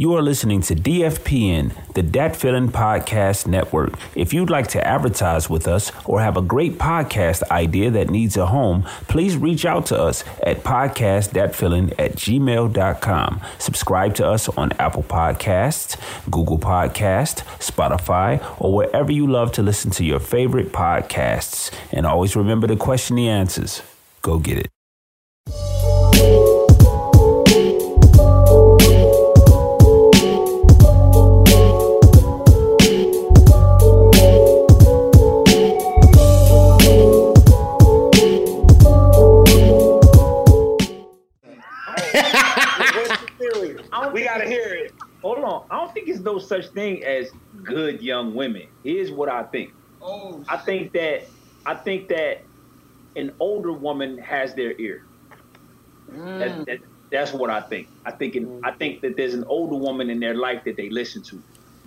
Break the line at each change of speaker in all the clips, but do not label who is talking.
You are listening to DFPN, the Dat Feeling Podcast Network. If you'd like to advertise with us or have a great podcast idea that needs a home, please reach out to us at podcastdatfeeling at gmail.com. Subscribe to us on Apple Podcasts, Google Podcast, Spotify, or wherever you love to listen to your favorite podcasts. And always remember to question the answers. Go get it.
I don't think it's no such thing as good young women. Here's what I think.
Oh,
I think that I think that an older woman has their ear. That, that, that's what I think. I think in, I think that there's an older woman in their life that they listen to.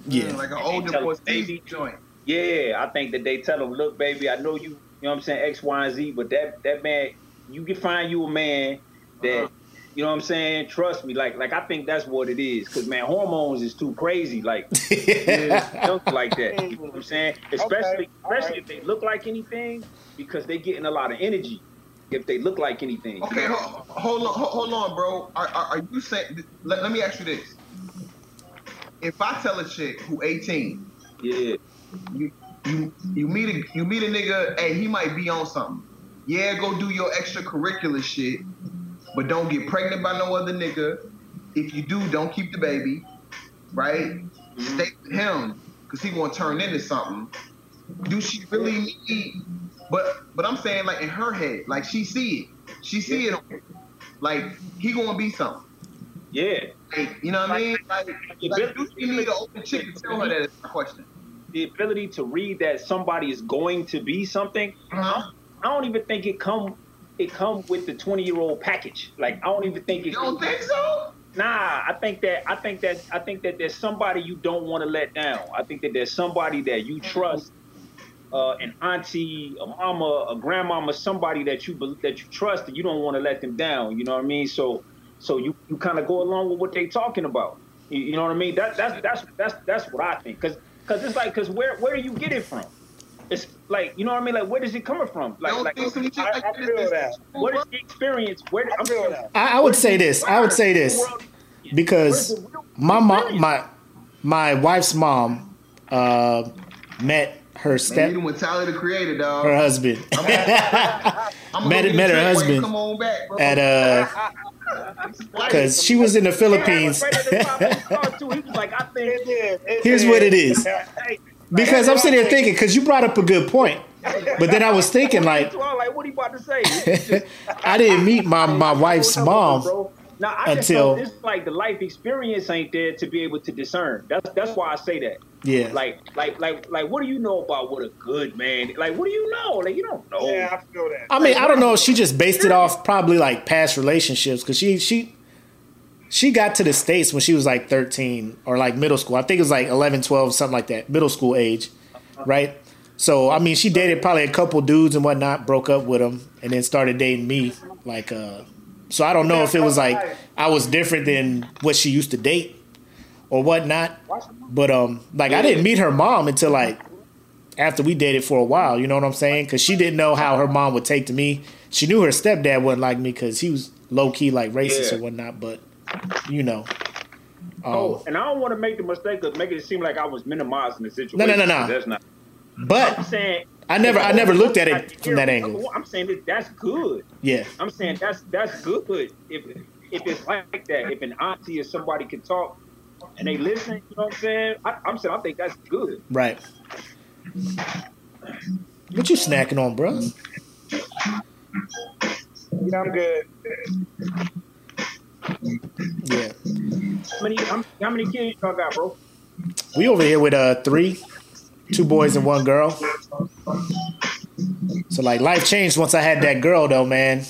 yeah, like an older
tell
boy
baby.
joint.
Yeah, I think that they tell them, look, baby, I know you, you know what I'm saying, X, Y, and Z, but that that man, you can find you a man that,
Uh-huh.
You know what I'm saying, trust me. Like, like I think that's what it is. Cause man, hormones is too crazy. Like, yeah, like that. You know what I'm saying? Especially,
all
especially
right.
if they look like anything, because they getting a lot of energy. If they look like anything.
Okay, ho- hold on, hold on, bro. Are, are, are you saying? Let, let me ask you this: If I tell a chick who 18,
Yeah.
you you you meet a you meet a nigga, hey, he might be on something. Yeah, go do your extracurricular shit, but don't get pregnant by no other nigga. If you do, don't keep the baby, right? Stay with him, cause he gonna turn into something. Do she really need? But but I'm saying like in her head, like she see it, she see it. Like he gonna be something.
Yeah.
Like you know what I mean? Like, like do she need an open chick to tell her that? Is my question.
The ability to read that somebody is going to be something.
Uh-huh.
I don't even think it come it come with the 20 year old package. Like I don't even think it
You don't think so?
Nah, I think that I think that I think that there's somebody you don't want to let down. I think that there's somebody that you trust, uh, an auntie, a mama, a grandmama, somebody that you that you trust, and you don't want to let them down. You know what I mean? So so you, you kind of go along with what they're talking about. You, you know what I mean? That that's that's that's that's what I think. Cause cause it's like cause where where do you get it from? It's like you know what I mean? Like where where is it coming from? Like
You don't
like
think some shit
I-
like
I feel
is
that.
cool,
what
bro?
is the experience? Where
I
I'm
feel that.
I, I would say this. I would say this because my mom, my my wife's mom, uh, met her
Man,
step,
you the one Tyler the Creator, dog.
her husband
I'm gonna
Met-
go get
met
a
her
check while you
husband
Come on back, bro.
at uh, because she was in the Philippines.
It did. It
Here's what it is. Because I'm sitting here thinking, because you brought up a good point, but then I was thinking like
like, what are you about to say?
I didn't meet my my wife's mom
Now I just
until-
know this like the life experience ain't there to be able to discern. That's that's why I say that.
Yeah.
Like like like like what do you know about what a good man? Like what do you know? Like you don't know.
Yeah, I feel that.
I mean, I don't know she just based it off probably like past relationships because she she she got to the states when she was like 13 or like middle school. I think it was like 11, 12, something like that, middle school age, right? So I mean, she dated probably a couple dudes and whatnot, broke up with them, and then started dating me. Like, uh, so I don't know if it was like I was different than what she used to date or whatnot. But um, like I didn't meet her mom until like after we dated for a while. You know what I'm saying? Because she didn't know how her mom would take to me. She knew her stepdad wouldn't like me because he was low key like racist
Yeah.
or whatnot. But you know,
Oh,
um,
and I don't want to make the mistake of making it seem like I was minimizing the situation.
No, no, no, no.
That's not.
But I'm
saying
I never, I never looked at it from that angle.
I'm saying that that's good.
Yeah,
I'm saying that's that's good. If if it's like that, if an auntie or somebody can talk and they listen, you know what I'm saying? I, I'm saying I think that's good.
right. What you snacking on, bro?
Yeah, I'm good.
Yeah,
How many how, how many kids y'all got, bro?
we over here with uh three, two boys and one girl. So like life changed once I had that girl though, man.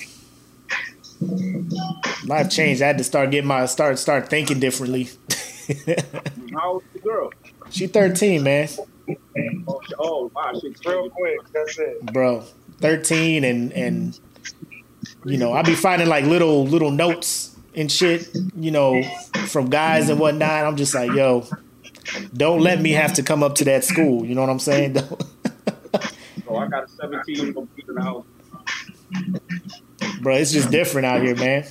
Life changed. I had to start getting my start start thinking differently.
How old is the girl?
she 13, man.
Oh, oh wow, she's
Real quick. That's it.
bro 13 and and you know i be finding like little little notes and shit, you know, from guys and whatnot. I'm just like, yo, don't let me have to come up to that school. You know what I'm saying?
So I got a 17 year old the house.
bro. It's just different out here, man.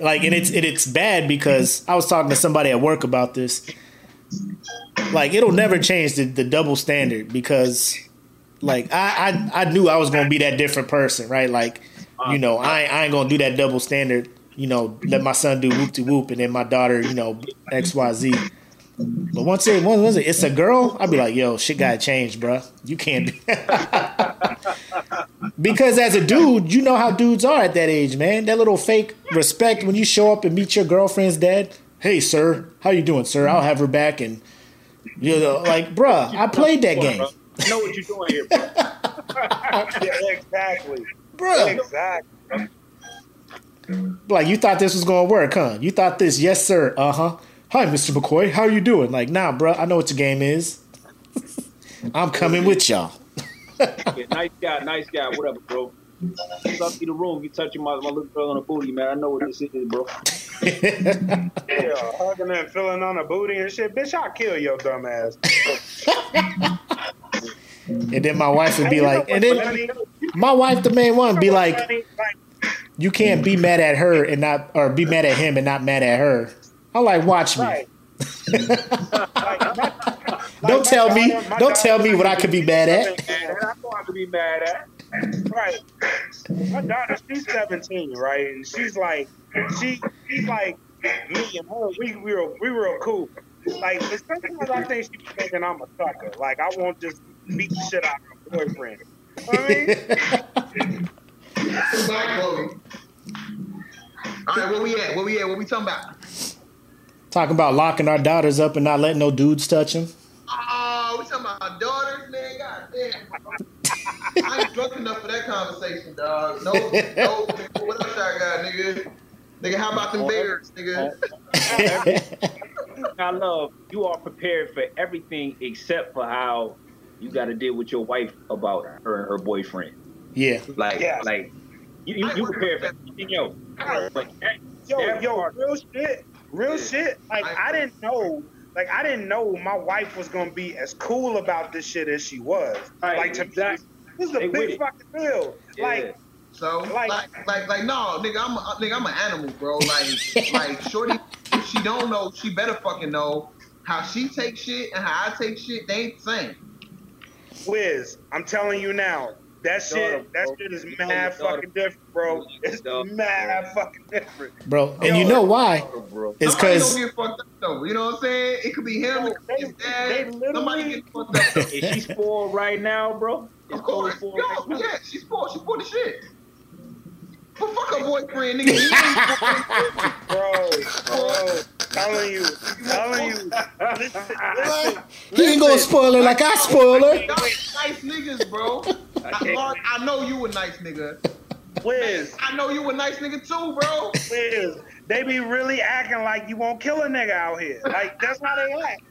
Like, and it's and it's bad because I was talking to somebody at work about this. Like, it'll never change the, the double standard because, like, I, I I knew I was gonna be that different person, right? Like, you uh, know, I I ain't gonna do that double standard. You know, let my son do whoop de whoop and then my daughter, you know, X Y Z. But once it once it, it's a girl, I'd be like, yo, shit gotta change, bro. You can't. Because as a dude, you know how dudes are at that age, man. That little fake respect when you show up and meet your girlfriend's dad. Hey, sir, how you doing, sir? I'll have her back, and you know, like, bruh, I played that game,
I know what you're doing here, bro.
Yeah, exactly.
bruh.
Exactly.
Like, you thought this was gonna work, huh? You thought this, yes, sir. Uh huh. Hi, Mr. McCoy. How you doing? Like, nah, bro, I know what your game is. I'm coming with y'all.
Yeah, nice guy, nice guy, whatever, bro. Suck me the room. You touching my, my little girl on the booty, man. I know what this is, bro.
Yeah, hugging and feeling on a booty and shit. Bitch, I'll kill your dumb ass.
And then my wife would be like, and then my wife, the main one, be like, you can't be mad at her and not, or be mad at him and not mad at her. I'm like, watch me.
Right. Like,
Don't
like,
tell me,
daughter-
don't tell me what I could be mad at.
Man, I know I could be mad at.
Right. My daughter, she's 17, right? And she's like, she, she's like, me and her, we, we were, we were cool. Like, but sometimes I think she's thinking I'm a sucker. Like, I won't just beat the shit out of her boyfriend. You know what I mean?
Bye, Chloe. All right, where we at? Where we at? What we talking about?
Talking about locking our daughters up and not letting no dudes touch them.
Oh, we talking about our daughters, man. God damn. I ain't drunk enough for that conversation, dog. No, no. What else I got, nigga? Nigga, how about them bears, nigga?
I love you are prepared for everything except for how you got to deal with your wife about her and her boyfriend.
Yeah.
Like,
Yes.
like you, you, you prepared for everything else. But that-
Yo,
that
yo,
part-
real shit, real shit. Like I didn't know, like I didn't know my wife was gonna be as cool about this shit as she was.
Right,
like to
exactly.
me, this is a
They
big fucking deal.
Yeah.
Like,
So,
Like-
like, like, like, no, nigga, I'm, a, nigga, I'm an animal, bro. Like, like, shorty, if she don't know, she better fucking know how she takes shit and how I take shit. They ain't the same.
Wiz, I'm telling you now, that shit, that shit is mad fucking different, bro. It's mad fucking different.
Bro. And you know why?
bro.
It's because
gonna get fucked up though. You know what I'm saying? It could be him,
Yo,
it could be his dad. Somebody get fucked up. Though.
Is she spoiled right now, bro? Is
Of course,
Chloe
yo,
right
yeah, she's poor. She's poor the shit. But fuck her boyfriend, nigga.
Bro, bro, telling you, telling you. Listen, listen,
he ain't gonna spoil her like I spoil her.
Y'all nice niggas, bro. I, I know you a nice nigga.
Wiz,
I know you a nice nigga too, bro.
Wiz, they be really acting like you won't kill a nigga out here. Like that's how they act.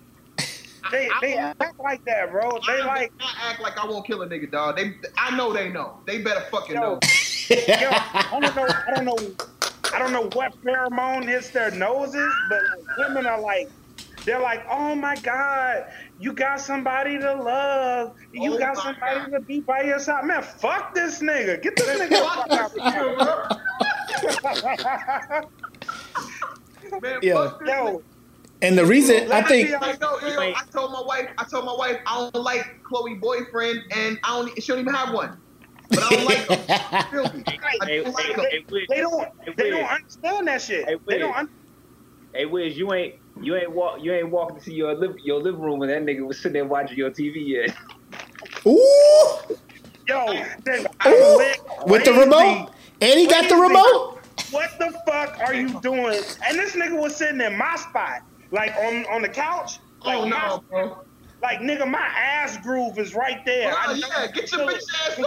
They they act like that, bro. They
I,
like
I act like I won't kill a nigga, dog. They, I know they know. They better fucking
Yo.
know.
yo, I don't know, I don't know, I don't know what pheromone hits their noses, but like, women are like, they're like, oh my god, you got somebody to love, you
Oh
got somebody
God.
to be by your side, man. Fuck this nigga, get this nigga the
Fuck
fuck out
nigga,
of
bro. Man,
Yeah.
fuck this nigga.
Yo,
And the reason I think
Like, no, yo, I told my wife, I told my wife I don't like Chloe boyfriend, and I don't, she don't even have one. But I don't like them. Feel me? I
Hey,
don't
hey,
like him.
hey,
they don't,
Hey,
they don't understand that shit.
Hey,
They don't. Un-
Hey Wiz, you ain't you ain't walk you ain't walking to your liv- your living room and that nigga was sitting there watching your TV yet.
Ooh,
Yo, then
Ooh.
went
with the remote. And he got the remote.
What the fuck are you doing? And this nigga was sitting in my spot, like on on the couch. Oh, like,
Oh no, bro.
like nigga, my ass groove is right there.
Oh,
I
yeah,
know-
get your bitch ass up.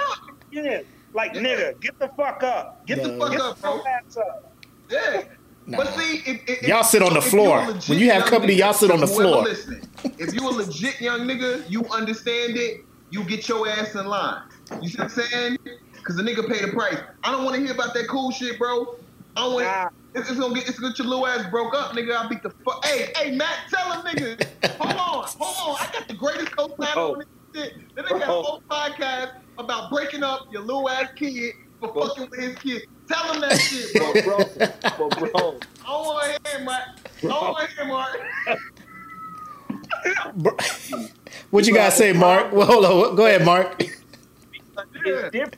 Yeah, like nigga, get the fuck up. Get the
Yeah.
fuck
Fuck
up,
up, bro.
ass up.
Yeah.
Nah.
But see, if, if,
Y'all sit on the
if you
floor. When you have company,
nigga,
y'all sit on the floor.
if you a legit young nigga, you understand it. You get your ass in line. You see what I'm saying? Because the nigga paid the price. I don't want to hear about that cool shit, bro. I don't want.
Nah,
It's, it's gonna get it's gonna get your little ass broke up, nigga. I beat the fuck. Hey, hey, Matt, tell him, nigga. hold on, hold on. I got the greatest co-signer
Bro.
on oh. this shit. That nigga got a
oh.
whole podcast about breaking up your little ass kid for
Bro.
fucking with his kid. Tell him that shit, bro.
But bro, but bro,
I don't want to hear him, Mark. I don't want to hear Mark.
Bro- what you gotta say, Mark? Well, hold on. Go ahead, Mark.
it's different.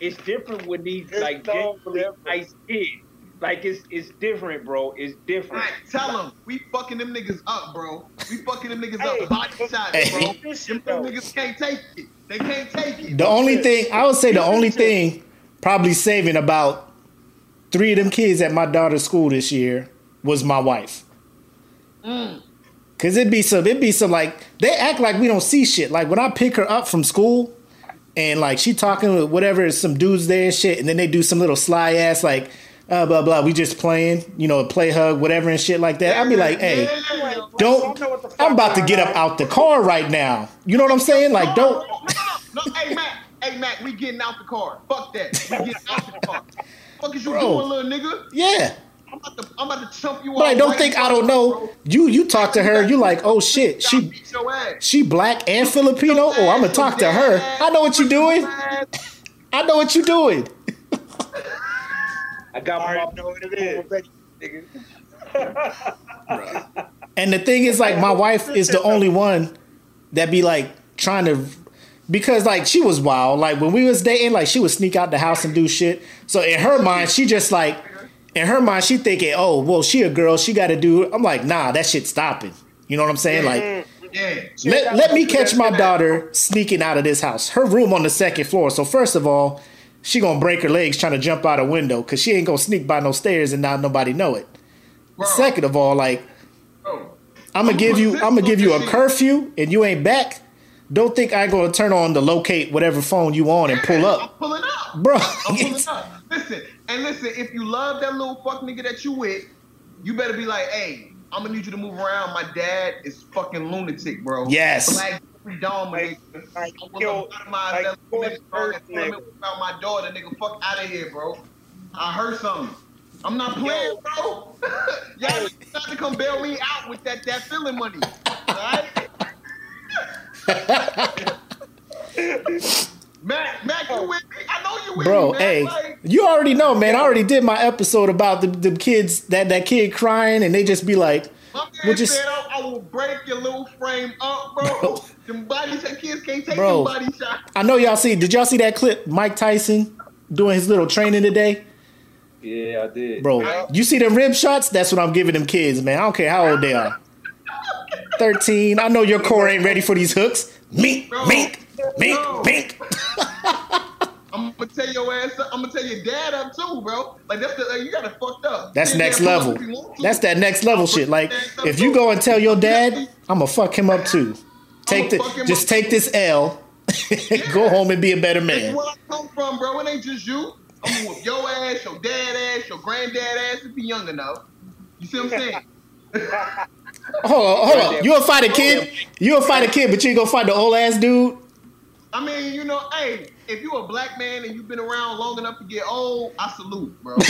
It's different with these
It's
like
so different.
nice kids. Like it's it's different, bro. It's different.
Right, tell them we fucking them niggas up, bro. We fucking them niggas
Hey,
up, body shots,
Hey.
bro.
This
Them
shit,
niggas can't take it. They can't take it.
The only thing I would say, the only thing probably saving about three of them kids at my daughter's school this year was my wife. Cause it'd be some, it'd be some like they act like we don't see shit. Like when I pick her up from school, and like she talking with whatever some dudes there and shit, and then they do some little sly ass like, uh, blah blah. We just playing, you know, a play hug, whatever and shit like that. I'd be like, hey, don't.
know what the fuck
I'm about to get up out the car right now. You know what I'm saying? Like, don't.
No, hey hey Mac, we getting out the car. Fuck that. We getting out the car. Fuck is you
Bro.
doing, little nigga?
Yeah.
I'm about to, I'm about to chump you
But I don't
right
think I don't know.
bro.
You you talk to her, you like, oh shit, she
beat your ass.
she black and Filipino. Oh, I'm gonna talk to her. I know what you doing. I know what you doing.
I got my
already know what it is.
nigga.
And the thing is, like, my wife is the only one that be like trying to, because like she was wild. Like when we was dating, like she would sneak out the house and do shit. So in her mind, she just like, in her mind, she thinking, oh, well, she a girl, she got to do. I'm like, nah, that shit stopping. You know what I'm saying? Like.
Yeah.
Let, let me catch my daughter sneaking out of this house. Her room on the second floor. So first of all, she gonna break her legs trying to jump out a window because she ain't gonna sneak by no stairs and not nobody know it.
Bro,
Second of all, like
bro.
I'm gonna give you, I'm gonna give you a curfew and you ain't back. Don't think I gonna turn on the locate whatever phone you on and pull up.
I'm
up,
pulling up.
bro.
I'm pulling up. Listen, and listen, if you love that little fuck nigga that you with, you better be like, hey, I'm gonna need you to move around. My dad is fucking lunatic, bro.
Yes.
Black predominant.
Like, like,
I was
yo,
about my
like,
that
yo,
nigga, bro. I
earth nigga.
about my daughter, nigga. Fuck out of here, bro. I heard something. I'm not playing, bro. Y'all got to come bail me out with that that feeling money. Alright? Matt, Matt, you oh. with me? I know you with
Bro,
me, man.
hey,
Like,
you already know, man. I already did my episode about the, the kids that that kid crying and they just be like,
My man
We'll just-
said, I, I will break your little frame up, bro.
Bro.
Them body shot kids can't take
Bro.
body shots.
I know y'all see. Did y'all see that clip? Mike Tyson doing his little training today,
Yeah, I did.
bro. You see them rib shots? That's what I'm giving them kids, man. I don't care how old they are. Thirteen. I know your core ain't ready for these hooks. Mink,
Bro.
mink, mink,
Bro.
mink.
I'm gonna tell your ass up. I'm gonna tell your dad up too, bro. Like that's the like, you got it fucked up.
That's
Yeah,
next level.
if you want to.
That's that next level shit. Like if you go and tell your dad, I'm gonna fuck him up too. Take
I'ma
the just
up
take this L. go home and be a better man.
That's
man.
where I come from, bro. It ain't just you. I'm gonna whoop your ass, your dad ass, your granddad ass if he young enough. You see what I'm saying?
Hold on, hold on. You'll fight a kid. You'll fight a kid, but you ain't gonna fight the old ass dude.
I mean, you know, hey, if you a black man and you've been around long enough to get old, I salute, bro.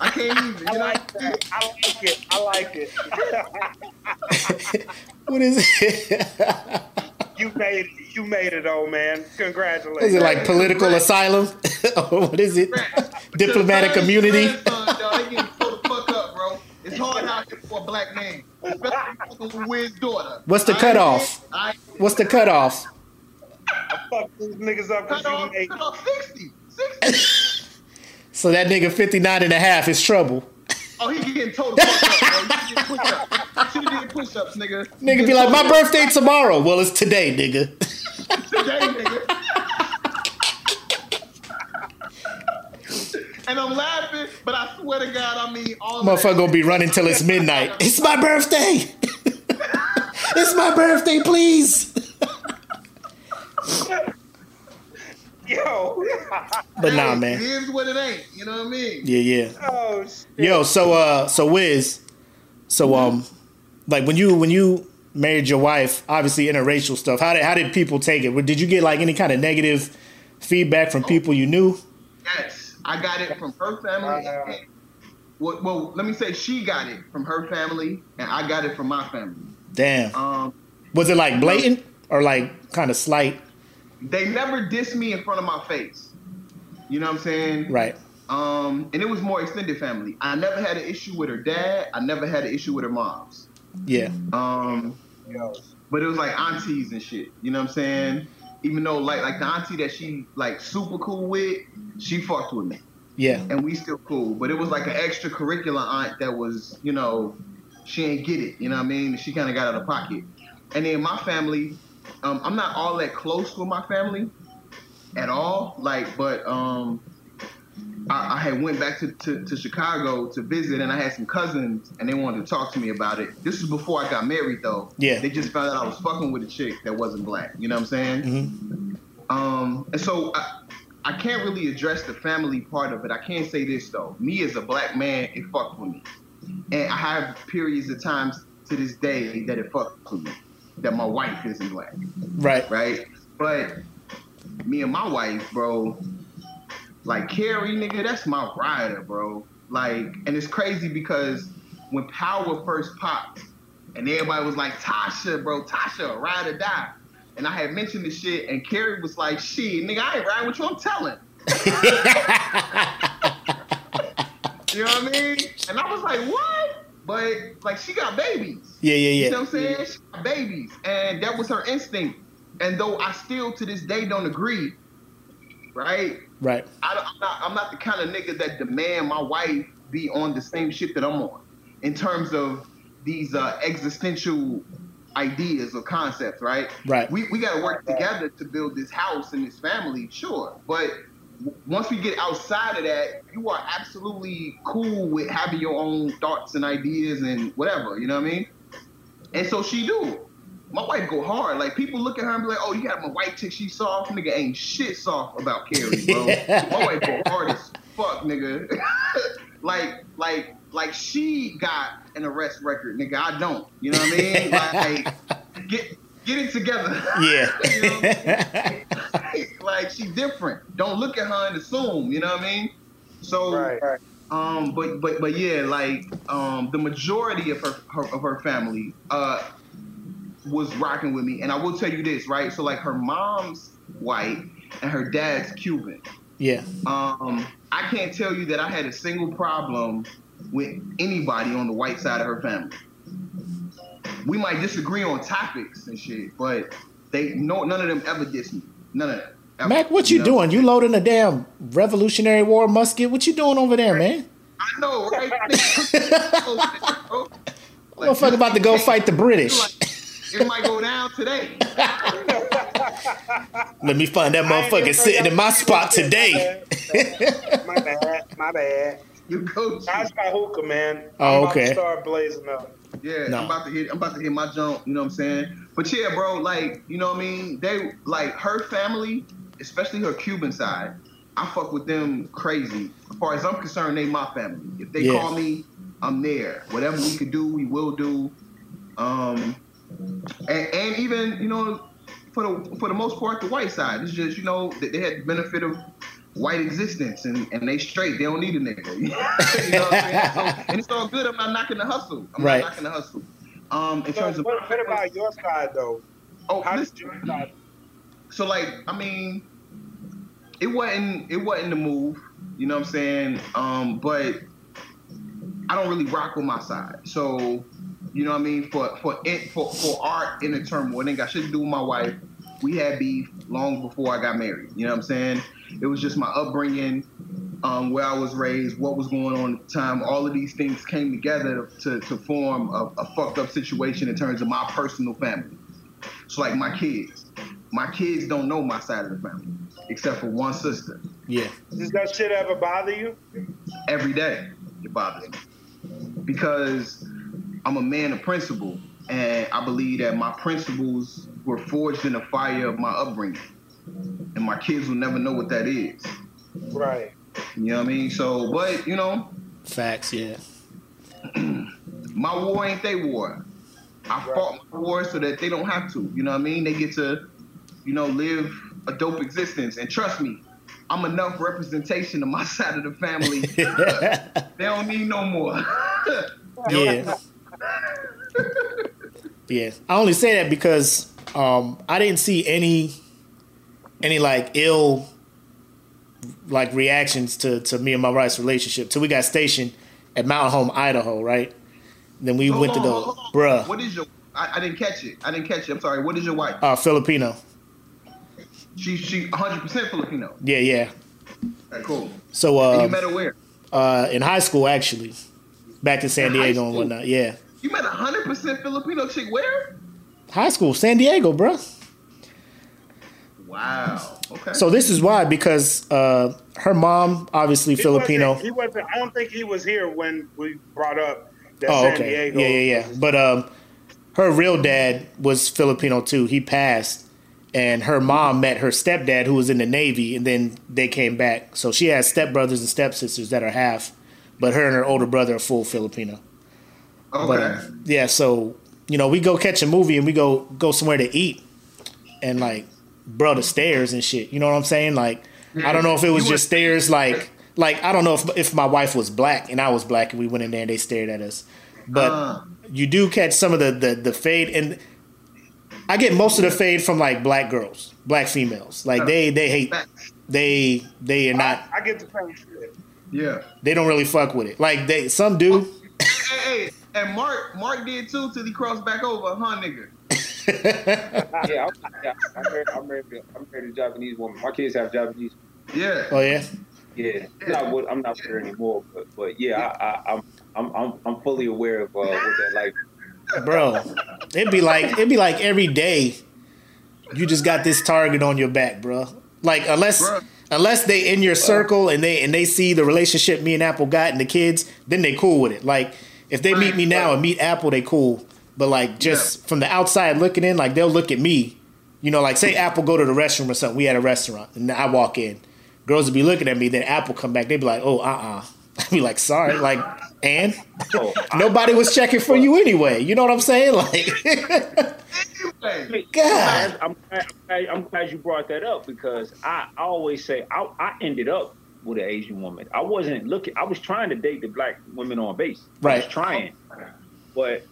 I can't even. You
I like that. I like it. I like it.
What is it?
you made it. You made it, old man. Congratulations.
Is it like political asylum? or what is it? Diplomatic
Because
immunity?
sons, dog, they getting tore the fuck up, bro. It's hard out here for a black man, especially with Wiz's daughter.
What's the
I ain't-
cutoff?
I
What's the cutoff?
Fuck these niggas up
Cut off, cut off 60. 60.
So that nigga 59 and a half is trouble.
Oh, he getting told the fuck up, bro. He push-ups. Should have did push-ups, nigga.
Nigga be like, my birthday tomorrow. Well, it's today, nigga.
today, nigga. And I'm laughing, but I swear to God, I mean all.
Motherfucker gonna be running till it's midnight. It's my birthday. it's my birthday, please.
Yo.
But nah, man.
Here's what it ain't. You know what I mean?
Yeah, yeah.
oh, shit.
Yo, so uh, so Wiz, so um, like when you when you married your wife, obviously interracial stuff. How did how did people take it? Did you get like any kind of negative feedback from people you knew?
Yes. I got it from her family.
Uh,
well, well, let me say she got it from her family, and I got it from my family.
Damn.
Um,
Was it like blatant or like kind of slight?
they never dissed me in front of my face. You know what I'm saying?
Right.
Um, and it was more extended family. I never had an issue with her dad. I never had an issue with her moms.
Yeah.
Um, but it was like aunties and shit. You know what I'm saying? Even though like like the auntie that she like super cool with, she fucked with me,
Yeah.
and we still cool. But it was like an extracurricular aunt that was, you know, she ain't get it. You know what I mean? She kind of got out of pocket. And then my family, um, I'm not all that close with my family at all. Like, but um, I, I had went back to, to, to Chicago to visit, and I had some cousins, and they wanted to talk to me about it. This was before I got married, though.
Yeah.
They just found out I was fucking with a chick that wasn't black. You know what I'm saying?
hmm
Um, and so I, I can't really address the family part of it. I can't say this though: me as a black man, it fucked with me, and I have periods of times to this day that it fucks with me that my wife isn't black,
Right.
right? But me and my wife, bro, like Carrie, nigga, that's my rider, bro. Like, and it's crazy because when Power first popped, and everybody was like, Tasha, bro, Tasha, ride or die. And I had mentioned this shit, and Carrie was like, shit, nigga, I ain't riding with you, I'm telling. you know what I mean? And I was like, what? But, like, she got babies.
Yeah. Yeah. Yeah.
You know what I'm saying? She got babies. And that was her instinct. And though I still to this day don't agree, right?
Right.
I, I'm, not I'm not the kind of nigga that demand my wife be on the same shit that I'm on in terms of these uh, existential ideas or concepts, right?
Right.
We we got to work together to build this house and this family, sure. But w- once we get outside of that, you are absolutely cool with having your own thoughts and ideas and whatever, you know what I mean? And so she do. My wife go hard. Like people look at her and be like, "Oh, you got my white chick. She soft. Nigga ain't shit soft about Carrie, bro. my wife go hard as fuck, nigga. like, like, like she got an arrest record, nigga. I don't. You know what I mean? Like, get get it together.
Yeah.
You know I mean? like she's different. Don't look at her and assume. You know what I mean? So,
right, right.
um, but but but yeah, like um, the majority of her, her of her family uh was rocking with me, and I will tell you this, right? So like her mom's white and her dad's Cuban.
Yeah.
Um, I can't tell you that I had a single problem with anybody on the white side of her family. We might disagree on topics and shit, but they no none of them ever diss me. None of them. ever.
Mac, what you
know?
doing? You loading a damn Revolutionary War musket? What you doing over there, man?
I know, right?
Motherfucker about to go fight the British.
It might go down today.
Let me find that motherfucker sitting in my spot today.
My bad, my bad.
You go.
That's my hookah, man.
Oh,
I'm about
okay.
to start blazing up.
Yeah,
No.
I'm about to hit. I'm about to hit my jump. You know what I'm saying? But yeah, bro, like you know what I mean? They like her family, especially her Cuban side. I fuck with them crazy. As far as I'm concerned, they my family. If they
Yeah.
call me, I'm there. Whatever we could do, we will do. Um, and, and even you know, for the for the most part, the white side. It's just you know that they had the benefit of white existence and, and they straight. They don't need a nigga. you know what I'm saying? So, and it's all good. I'm not knocking the hustle. I'm
Right.
not knocking the hustle. Um, in
So,
terms of
what, what about your side though?
oh,
How
listen,
did your side?
so like I mean, it wasn't it wasn't the move. You know what I'm saying? Um, but I don't really rock with my side. So you know what I mean? For for it for for art in the turmoil, it ain't got shit to do with my wife. We had beef long before I got married. You know what I'm saying? It was just my upbringing, um, where I was raised, what was going on at the time. All of these things came together to, to form a, a fucked up situation in terms of my personal family. So like my kids, my kids don't know my side of the family except for one sister.
Yeah.
Does that shit ever bother you?
Every day it bothers me because I'm a man of principle, and I believe that my principles were forged in the fire of my upbringing, and my kids will never know what that is.
Right.
You know what I mean? So, but you know,
Facts. Yeah.
my war ain't they war. I
Right.
fought my war so that they don't have to. You know what I mean? They get to, you know, live a dope existence. And trust me, I'm enough representation of my side of the family. they don't need no more.
yeah. Yeah. I only say that because um, I didn't see any any like ill like reactions to, to me and my wife's relationship till we got stationed at Mountain Home, Idaho, right? Then we
Hold
went
on,
to the bruh
What is your? I, I didn't catch it. I didn't catch it. I'm sorry. What is your wife?
uh, Filipino.
She she 100 percent Filipino.
Yeah, yeah.
Okay, cool.
So
And
uh,
you met her where?
uh, in high school actually, back in San
In
Diego and whatnot. Yeah,
You met a 100 percent Filipino chick where?
high school, San Diego, bro.
Wow. Okay.
So this is why because uh, her mom obviously
He
Filipino.
Wasn't, he wasn't. I don't think he was here when we brought up that
Oh,
San
okay.
Diego.
Yeah, yeah, yeah. But um, her real dad was Filipino too. He passed, and her mom met her stepdad, who was in the Navy, and then they came back. So she has stepbrothers and stepsisters that are half, but her and her older brother are full Filipino.
Okay.
But uh, yeah, so you know, we go catch a movie and we go go somewhere to eat, and like, bro, the stairs and shit. You know what I'm saying? Like, I don't know if it was
You
just
went-
stairs. Like, like I don't know if if my wife was black and I was black and we went in there and they stared at us, but
Uh.
you do catch some of the the the fade and. I get most of the fade from like black girls, black females. Like they they hate they they are not
I, I get the same shit.
Yeah.
they don't really fuck with it. Like they some do.
Hey, hey, and Mark Mark did too till he crossed back over, huh, nigga?
Yeah, I'm, yeah, I'm married. I'm married. to- I'm married to a Japanese woman. My kids have Japanese.
Yeah.
Oh yeah.
Yeah, I'm not with, I'm not with her anymore. But but yeah, I, I, I'm I'm I'm I'm fully aware of uh, what that like.
bro. It'd be like it'd be like every day. You just got this target on your back, bro. Like unless
Bruh.
unless they in your circle and they and they see the relationship me and Apple got and the kids, then they cool with it. Like if they meet me now and meet Apple, they cool. But like just from the outside looking in, like they'll look at me. You know, like say Apple go to the restroom or something. We had a restaurant and I walk in. Girls would be looking at me. Then Apple come back. They'd be like, "Oh, uh, uh I'd be like, "Sorry." Like, and
Oh,
nobody was checking for you anyway. You know what I'm saying? Like,
Anyway,
God.
I'm glad, I'm glad- I'm glad you brought that up because I, I always say I, I ended up with an Asian woman. I wasn't looking. I was trying to date the black women on base. I
Right.
was trying, but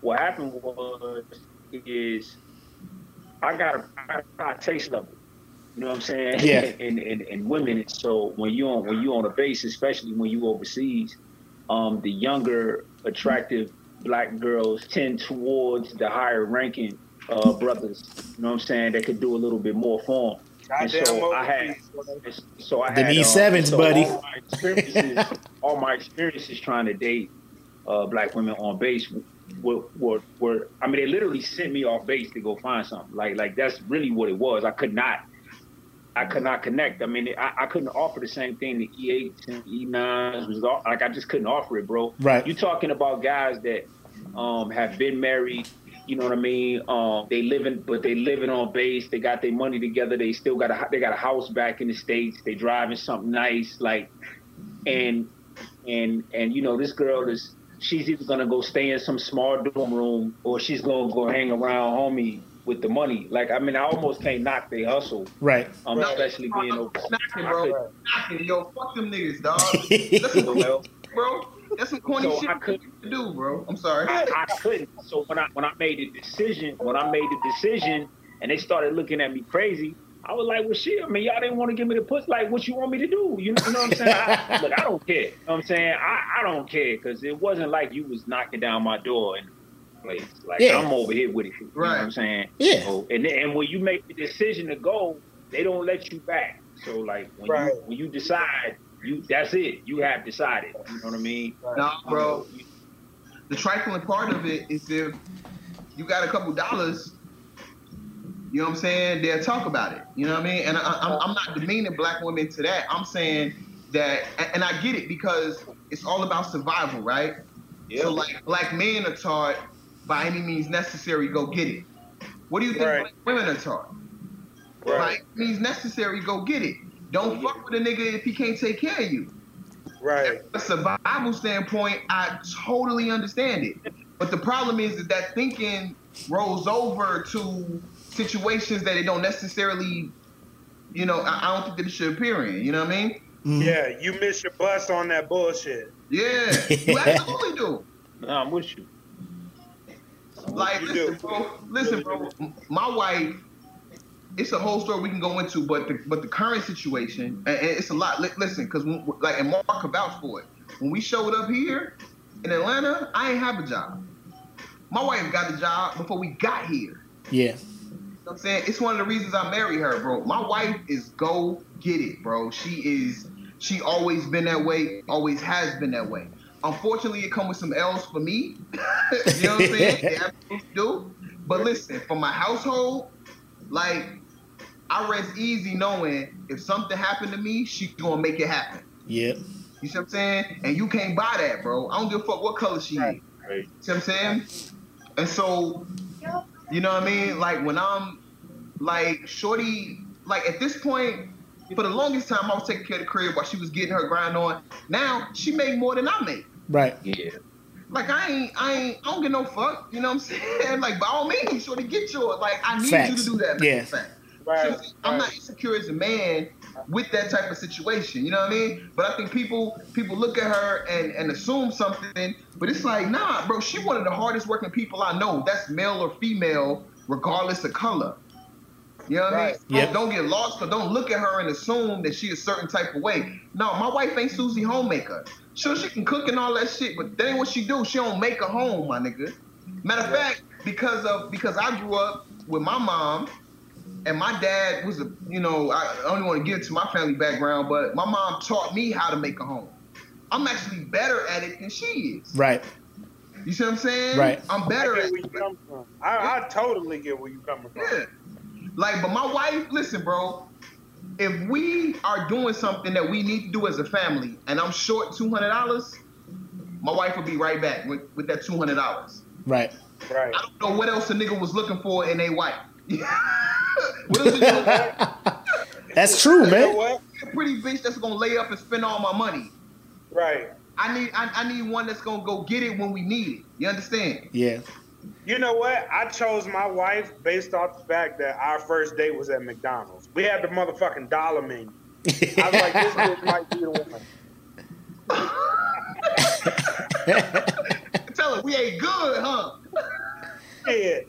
what happened was is I got a, I got a taste of it. You know what I'm saying?
Yeah.
And and, and women. So when you on when you on a base, especially when you overseas, um, the younger, attractive black girls tend towards the higher ranking uh, brothers. You know what I'm saying? That could do a little bit more for them. And
Goddamn
so I had, so I
Them
had
E7s,
so
buddy.
All my experiences, all my experiences trying to date uh, black women on base were, were, were, I mean, they literally sent me off base to go find something. Like, like that's really what it was. I could not, I could not connect. I mean, I, I couldn't offer the same thing to E8 and E9s was all, like. I just couldn't offer it, bro.
Right.
You're talking about guys that um, have been married. You know what I mean? Um, they living, but they living on base. They got their money together. They still got a they got a house back in the states. They driving something nice, like, and and and you know this girl is she's either gonna go stay in some small dorm room or she's gonna go hang around homie with the money. Like I mean, I almost can't knock they hustle,
Right.
um, especially being
I'm
over.
snacking, bro.
could-
Snacking, yo, fuck them niggas, dog. That's some
well,
bro. That's some corny
So
shit
I could-
to do, bro. I'm sorry.
I, I couldn't. So when I when I made the decision, when I made the decision, and they started looking at me crazy, I was like, "Well, shit. I mean, y'all didn't want to give me the push. Like, what you want me to do? You know, you know what I'm saying? I, look, I don't care. You know what I'm saying? I, I don't care because it wasn't like you was knocking down my door and place. Like
Yeah.
I'm over here with it. You know what
Right.
I'm saying?
Yeah.
So, and and when you make the decision to go, they don't let you back. So like when
Right.
you when you decide, you that's it. You have decided. You know what I mean?
Nah, bro. Um, the trifling part of it is if you got a couple dollars, you know what I'm saying? They'll talk about it. You know what I mean? And I, I'm, I'm not demeaning black women to that. I'm saying that, and- I get it because it's all about survival, right?
Yeah.
So like black men are taught by any means necessary, go get it. What do you think
Right.
black women are taught?
Right.
By any means necessary, go get it. Don't fuck with a nigga if he can't take care of you.
Right.
From a survival standpoint, I totally understand it. But the problem is that that thinking rolls over to situations that it don't necessarily you know, I, I don't think that it should appear in. You know what I mean? Mm-hmm.
Yeah, you miss your bus on that bullshit.
Yeah, you absolutely do.
Nah, I'm with you.
Like,
You
listen,
do.
bro. Listen, bro. My wife. It's a whole story we can go into, but the but the current situation, and, it's a lot. Listen, because like, and Mark can vouch for it. When we showed up here in Atlanta, I ain't have a job. My wife got a job before we got here.
Yeah.
You know what I'm saying? It's one of the reasons I married her, bro. My wife is go get it, bro. She is she always been that way, always has been that way. Unfortunately, it come with some L's for me. you know what I'm saying? It do. But listen, for my household, like I rest easy knowing if something happened to me, she gonna make it happen.
Yep.
You see what I'm saying? And you can't buy that, bro. I don't give a fuck what color she is.
Right.
See what I'm saying? And so, you know what I mean? Like when I'm like shorty, like at this point, for the longest time I was taking care of the crib while she was getting her grind on. Now she made more than I make.
Right.
Yeah.
Like I ain't, I ain't, I don't get no fuck. You know what I'm saying? Like by all means, shorty, get yours. Like I need you to do that.
Yeah.
Fact.
Right.
I'm not insecure as a man with that type of situation. You know what I mean? But I think people people look at her and, and assume something, but it's like, nah, bro, she one of the hardest working people I know. That's male or female, regardless of color. You know what
Right.
I mean?
Yep.
Don't get lost or don't look at her and assume that she a certain type of way. No, my wife ain't Susie Homemaker. Sure, she can cook and all that shit, but that ain't what she do. She don't make a home, my nigga. Matter of fact, because of because I grew up with my mom and my dad was a you know I I don't want to get into my family background, but my mom taught me how to make a home. I'm actually better at it than she is.
Right.
You see what I'm saying?
Right.
I'm
I
better
get
at
where you come from. I, I totally get where you coming from.
Yeah. Like, but my wife, listen, bro. If we are doing something that we need to do as a family, and I'm short two hundred dollars, my wife will be right back with, with that two hundred dollars.
Right.
Right.
I don't know what else a nigga was looking for in a wife. what else a nigga-
That's true,
You know
man.
a pretty bitch that's gonna lay up and spend all my money.
Right.
I need I, I need one that's gonna go get it when we need it. You understand?
Yeah.
You know what? I chose my wife based off the fact that our first date was at McDonald's. We had the motherfucking dollar menu. I was like, this bitch might be the one.
Tell her we ain't good, huh?
Yeah.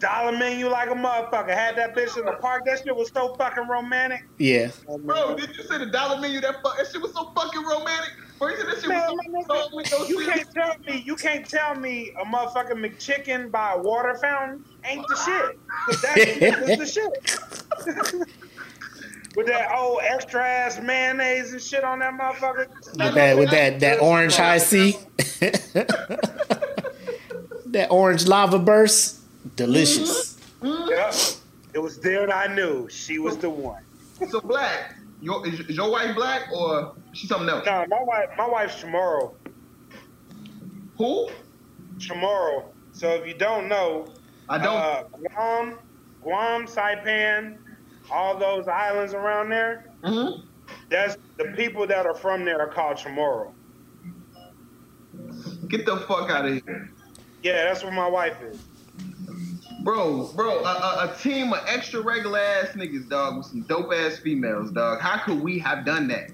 Dollar menu like a motherfucker. Had that bitch in the park. That shit was so fucking romantic.
Yeah.
Bro, did you say the dollar menu? That fuck, that shit was so fucking romantic. Bro, you said that shit
Man,
was so,
nigga,
so
You can't tell me you can't tell me a motherfucking McChicken by a water fountain ain't the shit. 'Cause that shit was the shit. With that old extra ass mayonnaise and shit on that motherfucker.
With that with that that orange Hi-C. that orange lava burst. Delicious.
Yep. It was then I knew she was the one.
So black. Your, is, is your wife black or she something else?
No, my wife my wife's Chamorro.
Who?
Chamorro. So if you don't know,
I don't.
uh, Guam, Guam, Saipan, all those islands around there,
Mhm.
that's the people that are from there are called Chamorro.
Get the fuck out of here,
Yeah, that's where my wife is.
Bro. Bro, a, a, a team of extra regular ass niggas, dog, with some dope ass females, dog. How could we have done that?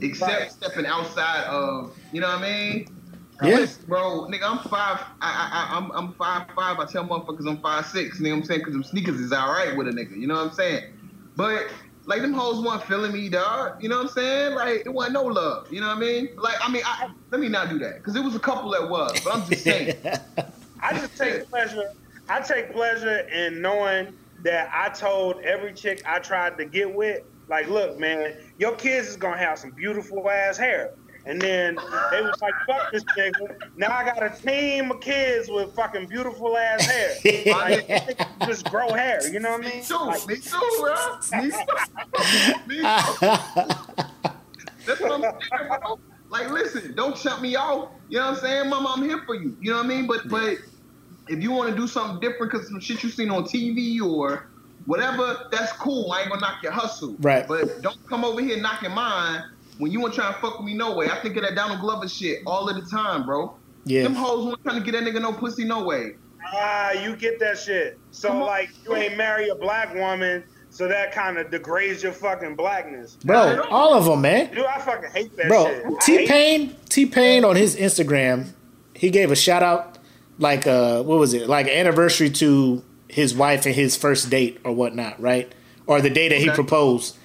Except
Right.
stepping outside of, you know what I mean?
Yeah.
Bro, nigga, I'm five. I, I, I, I'm, I'm five five. I tell motherfuckers I'm five six. You know what I'm saying? Because them sneakers is all right with a nigga. You know what I'm saying? But like them hoes weren't feeling me, dog. You know what I'm saying? Like it wasn't no love. You know what I mean? Like I mean, I, let me not do that because it was a couple that was. But I'm just saying.
I just take pleasure. I take pleasure in knowing that I told every chick I tried to get with, like, look, man, your kids is gonna have some beautiful ass hair. And then they was like, fuck this nigga. Now I got a team of kids with fucking beautiful ass hair. Like, just grow hair, you know what I
Me
mean?
too.
Like,
Me too, bro. Me too. Me too. That's what I'm saying, bro. Like, listen, don't shut me off. You know what I'm saying, Mama? I'm here for you. You know what I mean? But but if you want to do something different because some shit you seen on TV or whatever, that's cool. I ain't gonna knock your hustle.
Right.
But don't come over here knocking mine when you want to try and fuck with me no way. I think of that Donald Glover shit all of the time, bro. Yeah. Them
Yeah.
hoes weren't trying to get that nigga no pussy no way.
ah, you get that shit. So like, you ain't marry a black woman So that kind of degrades your fucking blackness.
Bro, all of them, man.
Dude, I fucking hate that
Bro,
shit. I
T
hate-
Pain, T Pain on his Instagram, he gave a shout out, like uh, what was it, like an anniversary to his wife and his first date or whatnot, right? Or the day that he proposed,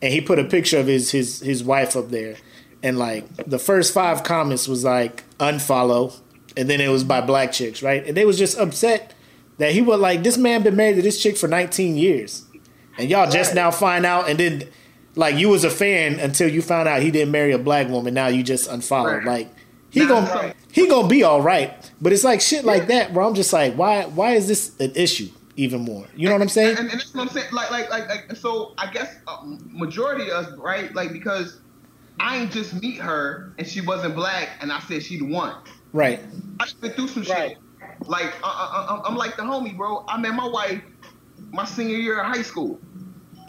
and he put a picture of his his his wife up there, and like the first five comments was like unfollow, and then it was by black chicks, right? And they was just upset that he was like, this man been married to this chick for 19 years, and y'all just
Right.
now find out, and then like you was a fan until you found out he didn't marry a black woman. Now you just unfollowed.
Right.
Like he
Nah,
gonna
right.
he gonna be all right, but it's like shit like that, where I'm just like, why why is this an issue even more? You know what I'm saying?
And, and that's what I'm saying. Like, like, like, like so I guess uh, majority of us, right? Like, because I ain't just meet her and she wasn't black, and I said she the one.
Right.
I've been through some
Right.
shit. Like, uh, uh, uh, I'm like the homie, bro. I met my wife my senior year of high school.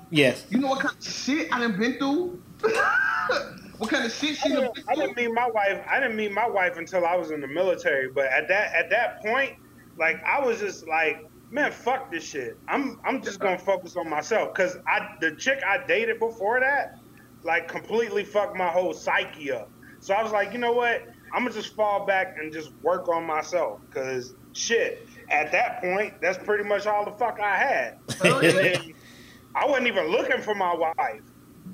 Yes.
You know what kind of shit I done been through? what kind of shit she done
didn't, I didn't meet my wife. I didn't meet my wife until I was in the military. But at that at that point, like I was just like, man, fuck this shit. I'm I'm just gonna focus on myself because I the chick I dated before that, like completely fucked my whole psyche up. So I was like, you know what? I'm gonna just fall back and just work on myself because shit. At that point, that's pretty much all the fuck I had.
Hell yeah.
And I wasn't even looking for my wife.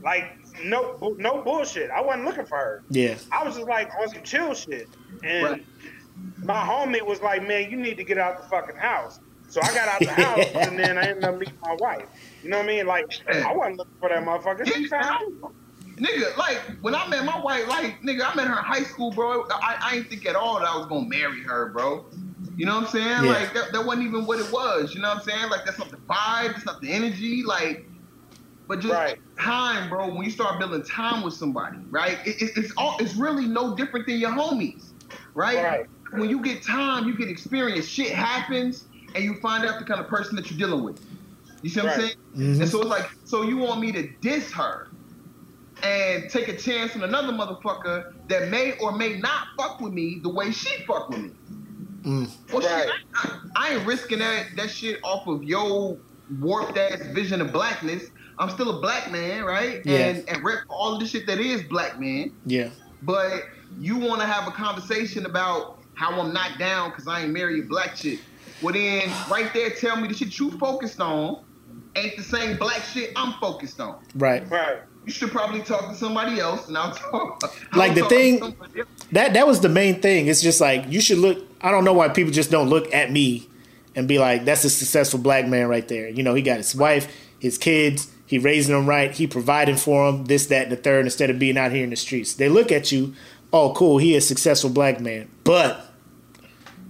Like no no bullshit. I wasn't looking for her.
Yeah.
I was just like on some chill shit. And
Right.
my homie was like, Man, you need to get out the fucking house. So I got out the house and then I ended up meeting my wife. You know what I mean? Like I wasn't looking for that motherfucker. She found me.
Nigga, like when I met my wife, like nigga, I met her in high school, bro. I, I ain't think at all that I was gonna marry her, bro. You know what I'm saying?
Yeah.
Like that, that wasn't even what it was. You know what I'm saying? Like that's not the vibe, that's not the energy. Like, but just
Right.
Time, bro. When you start building time with somebody, right? It, it, it's all. It's really no different than your homies, right?
Right.
When you get time, you get experience. Shit happens, and you find out the kind of person that you're dealing with. You see what I'm
Right.
saying?
Mhm.
And so it's like, so you want me to diss her and take a chance on another motherfucker that may or may not fuck with me the way she fuck with me.
Mm.
Well,
Right.
shit, I, I ain't risking that that shit off of your warped ass vision of blackness. I'm still a black man, right?
Yeah.
And and rep all of the shit that is black man.
Yeah.
But you want to have a conversation about how I'm not down because I ain't married a black chick. Well, then right there, tell me the shit you focused on ain't the same black shit I'm focused on.
Right.
Right.
You should probably talk to somebody else, and I'll talk. I'll
Like the
talk
thing- That that was the main thing. It's just like you should look. I don't know why people just don't look at me and be like, "That's a successful black man right there." You know, he got his wife, his kids, he raising them right, he providing for them, this, that, and the third. Instead of being out here in the streets, they look at you. Oh, cool, he a successful black man, but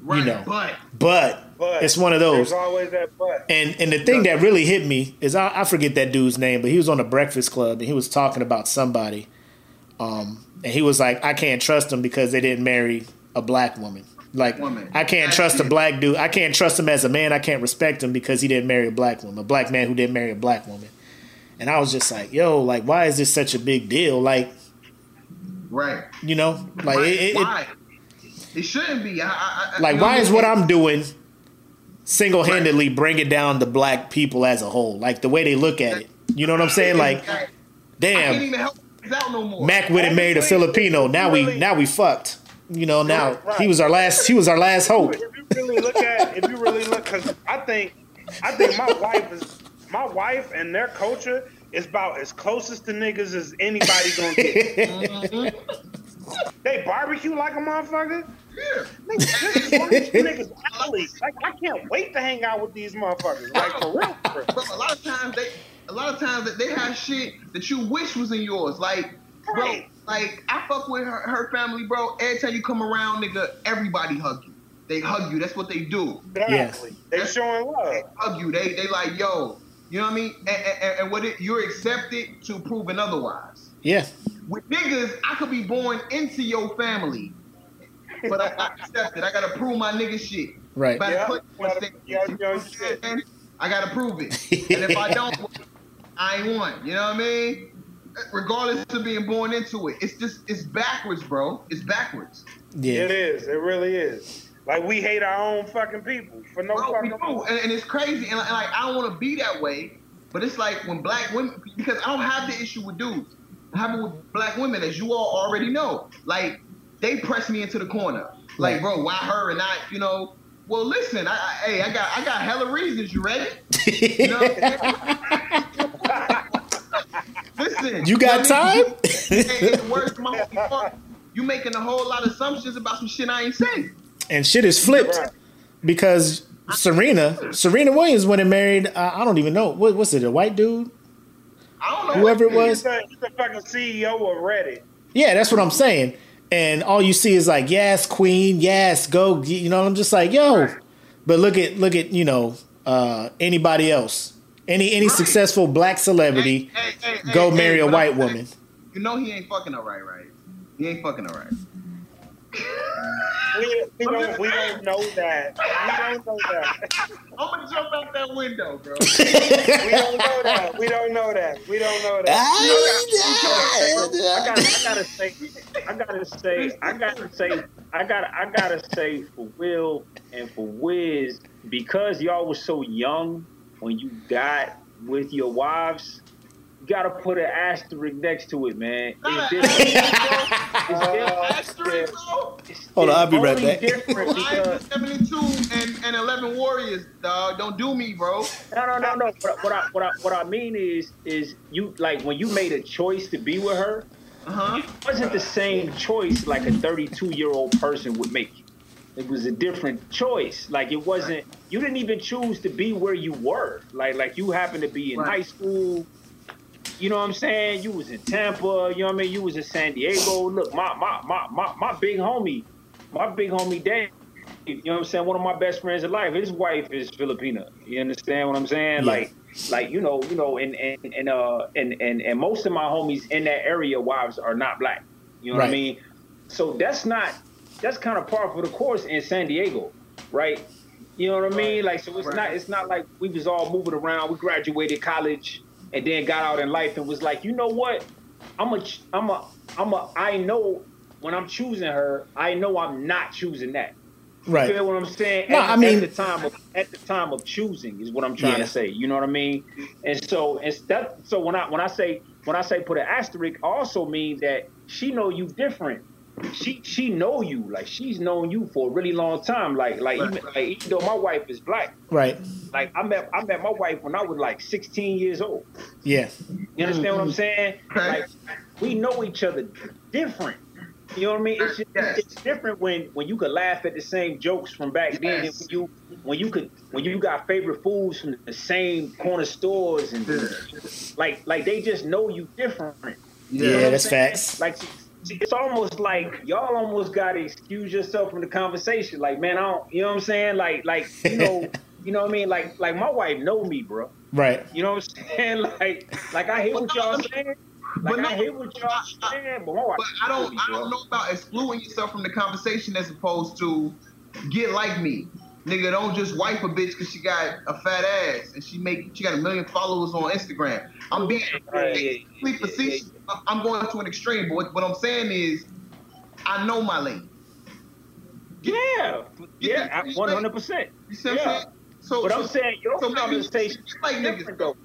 right,
know.
But
but,
But
it's one of those.
There's always that but.
And and the thing that really hit me is I, I forget that dude's name, but he was on the Breakfast Club and he was talking about somebody, um, and he was like, I can't trust them because they didn't marry a black woman. Like
Woman.
I can't trust a black dude. I can't trust him as a man. I can't respect him because he didn't marry a black woman, a black man who didn't marry a black woman. And I was just like, yo, like why is this such a big deal? Like
right,
you know, like
right.
it, it, it,
why? It shouldn't be. I, I, I,
like
you know
why is what
I mean?
I'm doing single handedly bringing down the black people as a whole? Like the way they look at it. You know what I'm saying? Like
I can't
damn.
even help out no more.
Mac went and married a Filipino. Now we now we fucked. You know, now he was our last he was our last hope.
If you really look at, if you really look, because I think, I think my wife is, my wife and their culture is about as closest to niggas as anybody gonna get. they barbecue like a motherfucker.
Yeah.
Niggas, this one niggas athletes. Like I can't wait to hang out with these motherfuckers. Like for real. For real.
Bro, a lot of times they, a lot of times that they have shit that you wish was in yours. Like, bro,
Right.
like I fuck with her, her family, bro. Every time you come around, nigga, everybody hug you. They hug you. That's what they do.
Exactly. They showing love.
They hug you. They they like, yo, you know what I mean? And, and, and what it, you're accepted to proving otherwise.
Yes.
With niggas, I could be born into your family, but I'm not accepted. I gotta prove my nigga shit.
Right.
By the
Yeah.
one
Gotta-
thing.
yeah,
You
yeah,
know what I'm
shit.
I gotta prove it. and if I don't, I ain't won. You know what I mean? Regardless of being born into it, it's just it's backwards, bro. It's backwards.
It
Yeah.
is. It really is. Like we hate our own fucking people for no
Bro, we
fucking
do, and, and it's crazy. And, and like I don't want to be that way, But it's like when black women, because I don't have the issue with dudes. I have it with black women, as you all already know. Like they press me into the corner. Like, bro, why her and not, you know? Well, listen, I, I, hey, I got, I got hella reasons. You ready? You know what I'm listen,
You got
know I mean?
time?
Hey, hey, words come out your. You making a whole lot of assumptions about some shit I ain't saying.
And shit is flipped
Right.
because Serena, Serena Williams went and married. Uh, I don't even know what was it, a white dude?
I don't know.
Whoever it was.
He's the fucking CEO of Reddit.
Yeah, that's what I'm saying. And all you see is like, yes, queen, yes, go. You know, I'm just like, yo. But look at look at you know uh, anybody else, any any
Right.
successful black celebrity,
Hey, hey, hey,
go marry a white woman.
You know he ain't fucking her right, right? He ain't fucking her right.
We, we don't we don't know that. We don't know that.
I'm gonna jump out that window, bro.
We don't know that. We don't know that. We don't know that.
I gotta, I gotta say, I gotta say, I gotta say, I gotta, I gotta say for Will and for Wiz, because y'all was so young when you got with your wives, you gotta put an asterisk next to it, man. It's different. It's different. It's-
Hold on, I'll be right back.
Different because,
72 and, and 11 Warriors, dog. Don't do me, bro.
no, no, no, no. What, what I, what I, what I mean is, is you like when you made a choice to be with her.
Uh huh.
it wasn't the same choice like a 32 year old person would make. It was a different choice. Like it wasn't. You didn't even choose to be where you were. Like like you happened to be in
Right.
high school. You know what I'm saying? You was in Tampa. You know what I mean? You was in San Diego. Look, my my my my, my big homie, my big homie Dave. You know what I'm saying? One of my best friends in life. His wife is Filipina. You understand what I'm saying?
Yeah.
Like like you know you know and and and uh and and and most of my homies in that area wives are not black you know what i mean so that's not that's kind of par for the course in san diego right you know what i mean like so it's
Right.
not it's not like we was all moving around we graduated college and then got out in life and was like you know what i'm a i'm a i'm a i know when i'm choosing her i know i'm not choosing that
Right.
feel what I'm saying?
No,
at,
I mean-
at the time of at the time of choosing is what I'm trying
Yeah.
to say. You know what I mean? And so it's that. So when I when I say when I say put an asterisk, I also mean that she know you different. She she know you like she's known you for a really long time. Like like even, like even though my wife is black,
Right.
like I met I met my wife when I was like 16 years old.
Yeah.
You understand what I'm saying? Like we know each other different. You know what I mean? It's just,
Yes.
it's different when when you could laugh at the same jokes from back then.
Yes.
And when you when you could when you got favorite foods from the same corner stores and
Yeah.
like like they just know you different.
Yeah,
You know
that's
saying?
facts.
Like it's almost like y'all almost got to excuse yourself from the conversation. Like man, I don't. You know what I'm saying? Like like you know. You know what I mean? Like like my wife know me, bro.
Right.
You know what I'm saying? Like, like I hear what y'all saying. Like
But no,
I hear what y'all saying, but my wife.
But I don't I don't know about excluding yourself from the conversation as opposed to get like me. Nigga, don't just wipe a bitch because she got a fat ass and she make she got a million followers on Instagram. I'm being
Yeah, yeah,
completely facetious. I'm going to an extreme, but what, what I'm saying is, I know my lane.
Yeah, yeah, one hundred percent.
You see what
Yeah.
I'm saying? So,
But I'm saying your
so
conversation
like niggas.
though.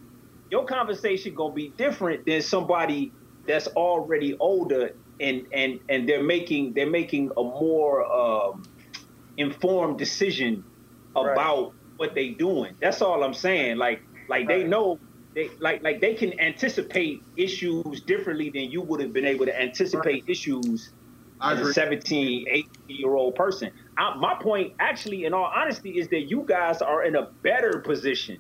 Your conversation gonna be different than somebody that's already older and and and they're making they're making a more um, informed decision about what they doing. That's all I'm saying. Like like they know they like like they can anticipate issues differently than you would have been able to anticipate issues
I
as a
agree.
17, 18 year old person. I, my point, actually, in all honesty, is that you guys are in a better position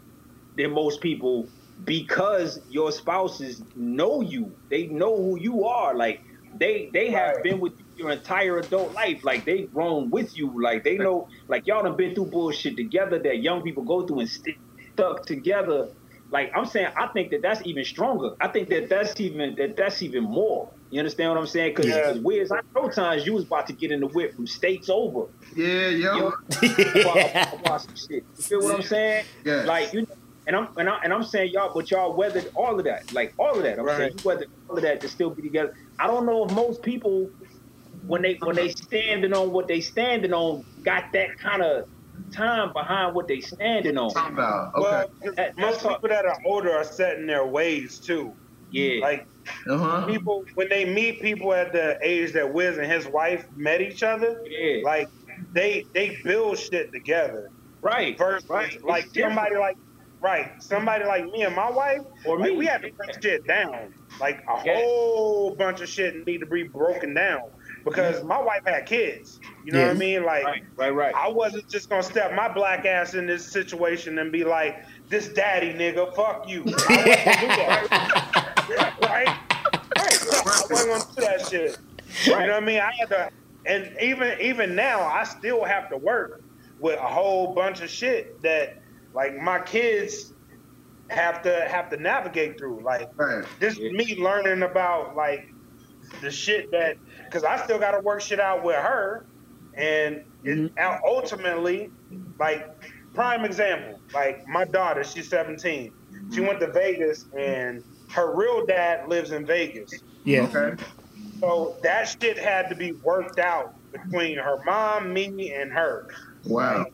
than most people because your spouses know you. They know who you are. Like they they have been with you your entire adult life. Like they've grown with you. Like they know. Like y'all done been through bullshit together that young people go through and st- stuck together. Like I'm saying, I think that that's even stronger. I think that that's even that that's even more. You understand what I'm saying? Because
Yeah.
Wiz, I know times you was about to get in the whip from states over.
Yeah, yo.
Yo, about, about some shit. You feel what I'm saying?
Yes.
Like you, Know, and I'm and, I, and I'm saying y'all, but y'all weathered all of that, like all of that. I'm saying you weathered all of that to still be together. I don't know if most people, when they when they standing on what they standing on, got that kind of time behind what they standing on.
Talking about okay.
Well, 'cause
That-
most
that's
people that are older are set in their ways too.
Yeah,
Like
uh huh.
people when they meet people at the age that Wiz and his wife met each other,
yeah,
like they they build shit together.
right,
Versus
right.
like
It's different.
somebody like right, somebody like me and my wife,
or
like
me,
we had to break shit down. Like a
Yeah.
whole bunch of shit need to be broken down because my wife had kids. You know
Yeah.
what I mean? Like
right, right, right.
I wasn't just gonna step my black ass in this situation and be like, "This daddy nigga, fuck you." I wasn't gonna do that. right? right? I wasn't gonna do that shit. You know what I mean? I had to, and even even now, I still have to work with a whole bunch of shit that, like, my kids have to have to navigate through. Like,
Right.
this is me learning about like the shit that because I still got to work shit out with her, and it, mm-hmm. and ultimately, like prime example, like my daughter, she's 17. She went to Vegas, and her real dad lives in Vegas.
Yeah.
Okay.
So that shit had to be worked out between her mom, me, and her.
Wow.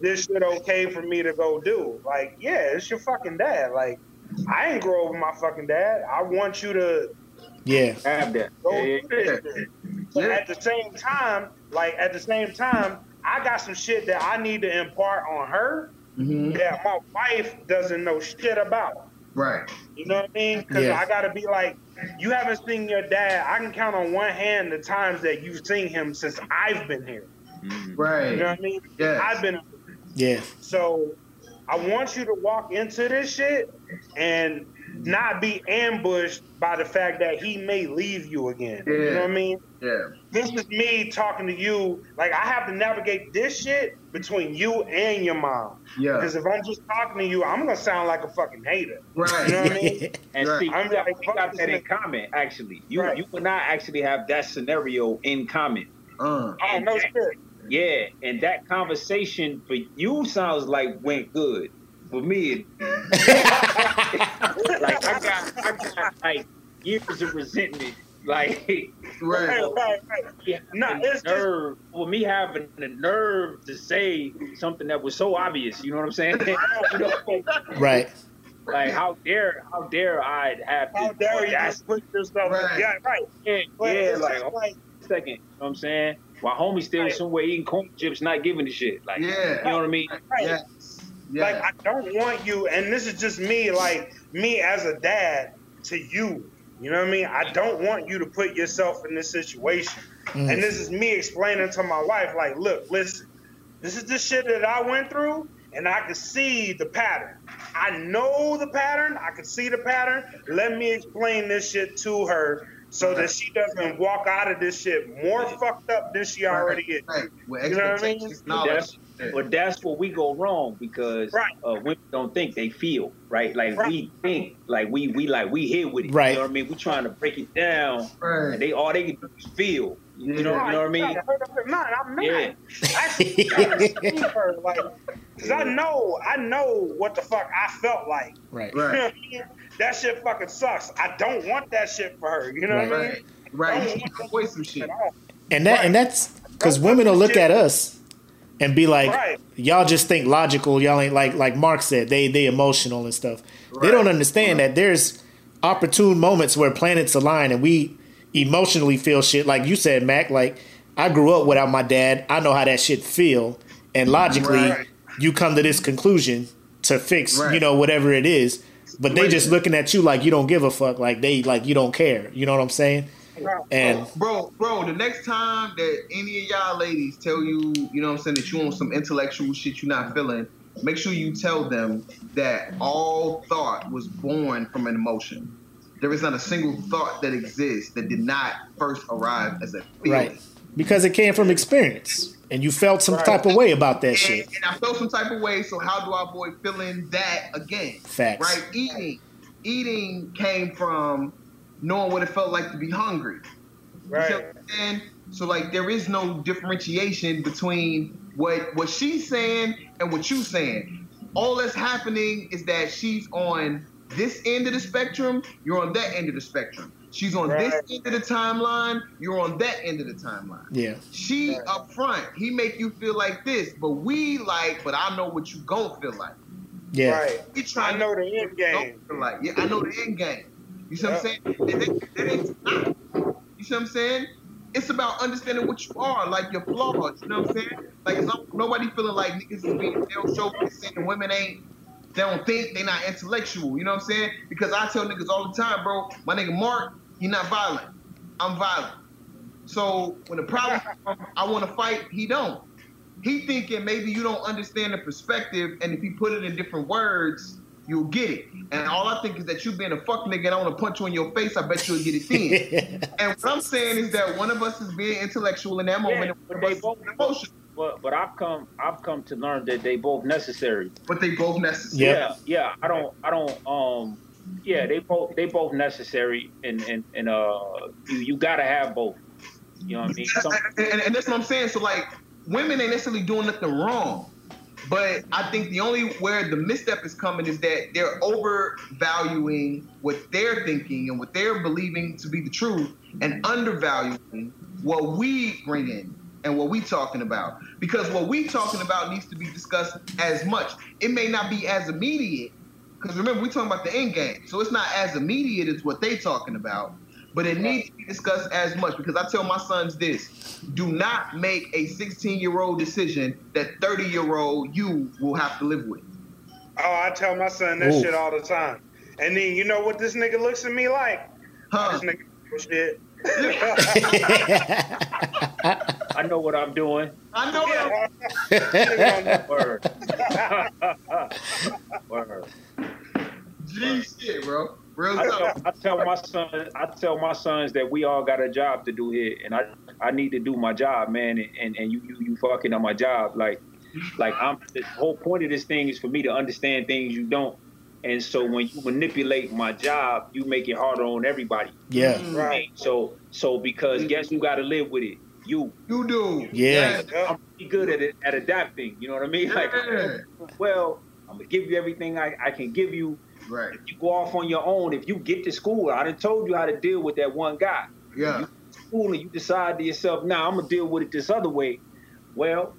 This shit okay for me to go do? Like, yeah, it's your fucking dad. Like, I ain't grow up with my fucking dad. I want you to
Yeah.
Have that.
go
Yeah,
do. But
Yeah.
at the same time, like at the same time, I got some shit that I need to impart on her
hmm
that my wife doesn't know shit about.
Right.
You know what I mean? Because
Yeah.
I gotta be like, you haven't seen your dad. I can count on one hand the times that you've seen him since I've been here.
Mhm.
Right.
You know what I mean?
Yes.
I've been
Yeah.
so I want you to walk into this shit and not be ambushed by the fact that he may leave you again. You know what I mean?
Yeah.
This is me talking to you. Like I have to navigate this shit between you and your mom.
Yeah.
Because if I'm just talking to you, I'm gonna sound like a fucking hater.
Right.
You know what I mean?
And
Right.
see,
I'm
we got,
like,
we
fuck
got that in common. Actually, you
Right.
you and I actually have that scenario in common.
Uh.
Oh no shit.
Yeah, and that conversation for you sounds like went good. For me, it, like I got, I got like years of resentment. Like
Right.
Right, right, right.
yeah,
No,
the
it's just-
nerve for me having the nerve to say something that was so obvious. You know what I'm saying? you know,
Right.
like how dare, how dare I have
How
this
dare you
audacity?
just put yourself
Right.
Yeah, right.
Yeah,
But
yeah, like,
like
second. You know what I'm saying? While homie still
Right.
somewhere eating corn chips, not giving a shit. Like,
Yeah.
you know what I mean?
right.
Yes.
Like I don't want you, and this is just me, like me as a dad to you. You know what I mean? I don't want you to put yourself in this situation.
Mm.
And this is me explaining to my wife, like, look, listen, this is the shit that I went through, and I can see the pattern. I know the pattern. I can see the pattern. Let me explain this shit to her so that she doesn't walk out of this shit more fucked up than she already is.
Right. With
You know what I mean?
expectations,
But that's, but that's where we go wrong because
Right.
uh, women don't think they feel right. Like
Right.
we think, like we we like we here with it.
Right.
You know what I mean? We trying to break it down,
Right.
and they all they can do is feel. You know, you know what I mean?
Nah, I'm mad.
Yeah.
I gotta see her, like, cause I know, I know what the fuck I felt like.
Right.
Right.
What I mean? That shit fucking sucks. I don't want that shit for her. You know what I mean?
Right. Right. You should avoid some shit.
And that and that's because women will look at us and be like,
Right.
y'all just think logical. Y'all ain't like like Mark said. They they emotional and stuff. They don't understand that there's opportune moments where planets align and we emotionally feel shit. Like you said, Mac. Like I grew up without my dad. I know how that shit feel. And logically,
Right.
you come to this conclusion to fix you know whatever it is. But they just looking at you like you don't give a fuck. Like they like you don't care. You know what I'm saying? And
Bro, bro, the next time that any of y'all ladies tell you, you know what I'm saying, that you want some intellectual shit you're not feeling, make sure you tell them that all thought was born from an emotion. There is not a single thought that exists that did not first arrive as a feeling.
Right. Because it came from experience. And you felt some
Right.
type of way about that
And,
shit.
and I felt some type of way, so how do I avoid feeling that again?
Facts.
Right? Eating. Eating came from knowing what it felt like to be hungry.
Right.
what So like there is no differentiation between what what she's saying and what you're saying. All that's happening is that she's on this end of the spectrum, you're on that end of the spectrum. She's on
Right.
this end of the timeline. You're on that end of the timeline.
Yeah.
She
Right.
up front. He make you feel like this, but we like. But I know what you gon' feel like.
Yeah.
Right.
He
I know
to
the end game.
feel like. Yeah, I know the end game. You see what I'm saying? And that, that ain't not. You see what I'm saying? It's about understanding what you are, like your flaws. You know what I'm saying? Like, it's not, nobody feeling like niggas is being they don't show saying women ain't. They don't think they not intellectual. You know what I'm saying? Because I tell niggas all the time, bro. My nigga Mark, he not violent. I'm violent. So when the problem comes, I want to fight, he don't. He thinking maybe you don't understand the perspective, and if he put it in different words, you'll get it. And all I think is that you being a fuck nigga and I want to punch you in your face, I bet you'll get it then. and what I'm saying is that one of us is being intellectual in that moment,
Yeah,
and
but
one
they
of us
both
is emotional.
But but I've come I've come to learn that they both necessary.
But they both necessary.
Yeah, yeah. I don't I don't um yeah, they both they both necessary and and, and uh you, you gotta have both. You know what I mean? Some,
and, and, and that's what I'm saying. So like, women ain't necessarily doing nothing wrong, but I think the only where the misstep is coming is that they're overvaluing what they're thinking and what they're believing to be the truth, and undervaluing what we bring in and what we talking about. Because what we talking about needs to be discussed as much. It may not be as immediate. Because remember, we talking about the end game, so it's not as immediate as what they talking about but it needs to be discussed as much because I tell my sons this do not make a 16 year old decision that 30 year old you will have to live with.
Oh, I tell my son that
Ooh.
shit all the time. And then you know what this nigga looks at me like?
Huh?
This nigga shit.
I know what I'm doing.
I know that.
Yeah.
Word. Word.
G shit, bro. Real
I tell. I tell my son, I tell my sons that we all got a job to do here, and I, I need to do my job, man. And, and, and you, you, you fucking on my job, like, like I'm. The whole point of this thing is for me to understand things you don't, and so when you manipulate my job, you make it harder on everybody.
yeah. Mm-hmm.
Right.
So, so because mm-hmm. guess who got to live with it? You.
You do.
Yeah.
Yeah.
I'm pretty good at it, at adapting. You know what I mean? Like,
Yeah.
well, I'm gonna give you everything I, I can give you.
Right.
If you go off on your own, if you get to school, I done told you how to deal with that one guy.
Yeah.
School and you decide to yourself, now I'm gonna deal with it this other way. Well,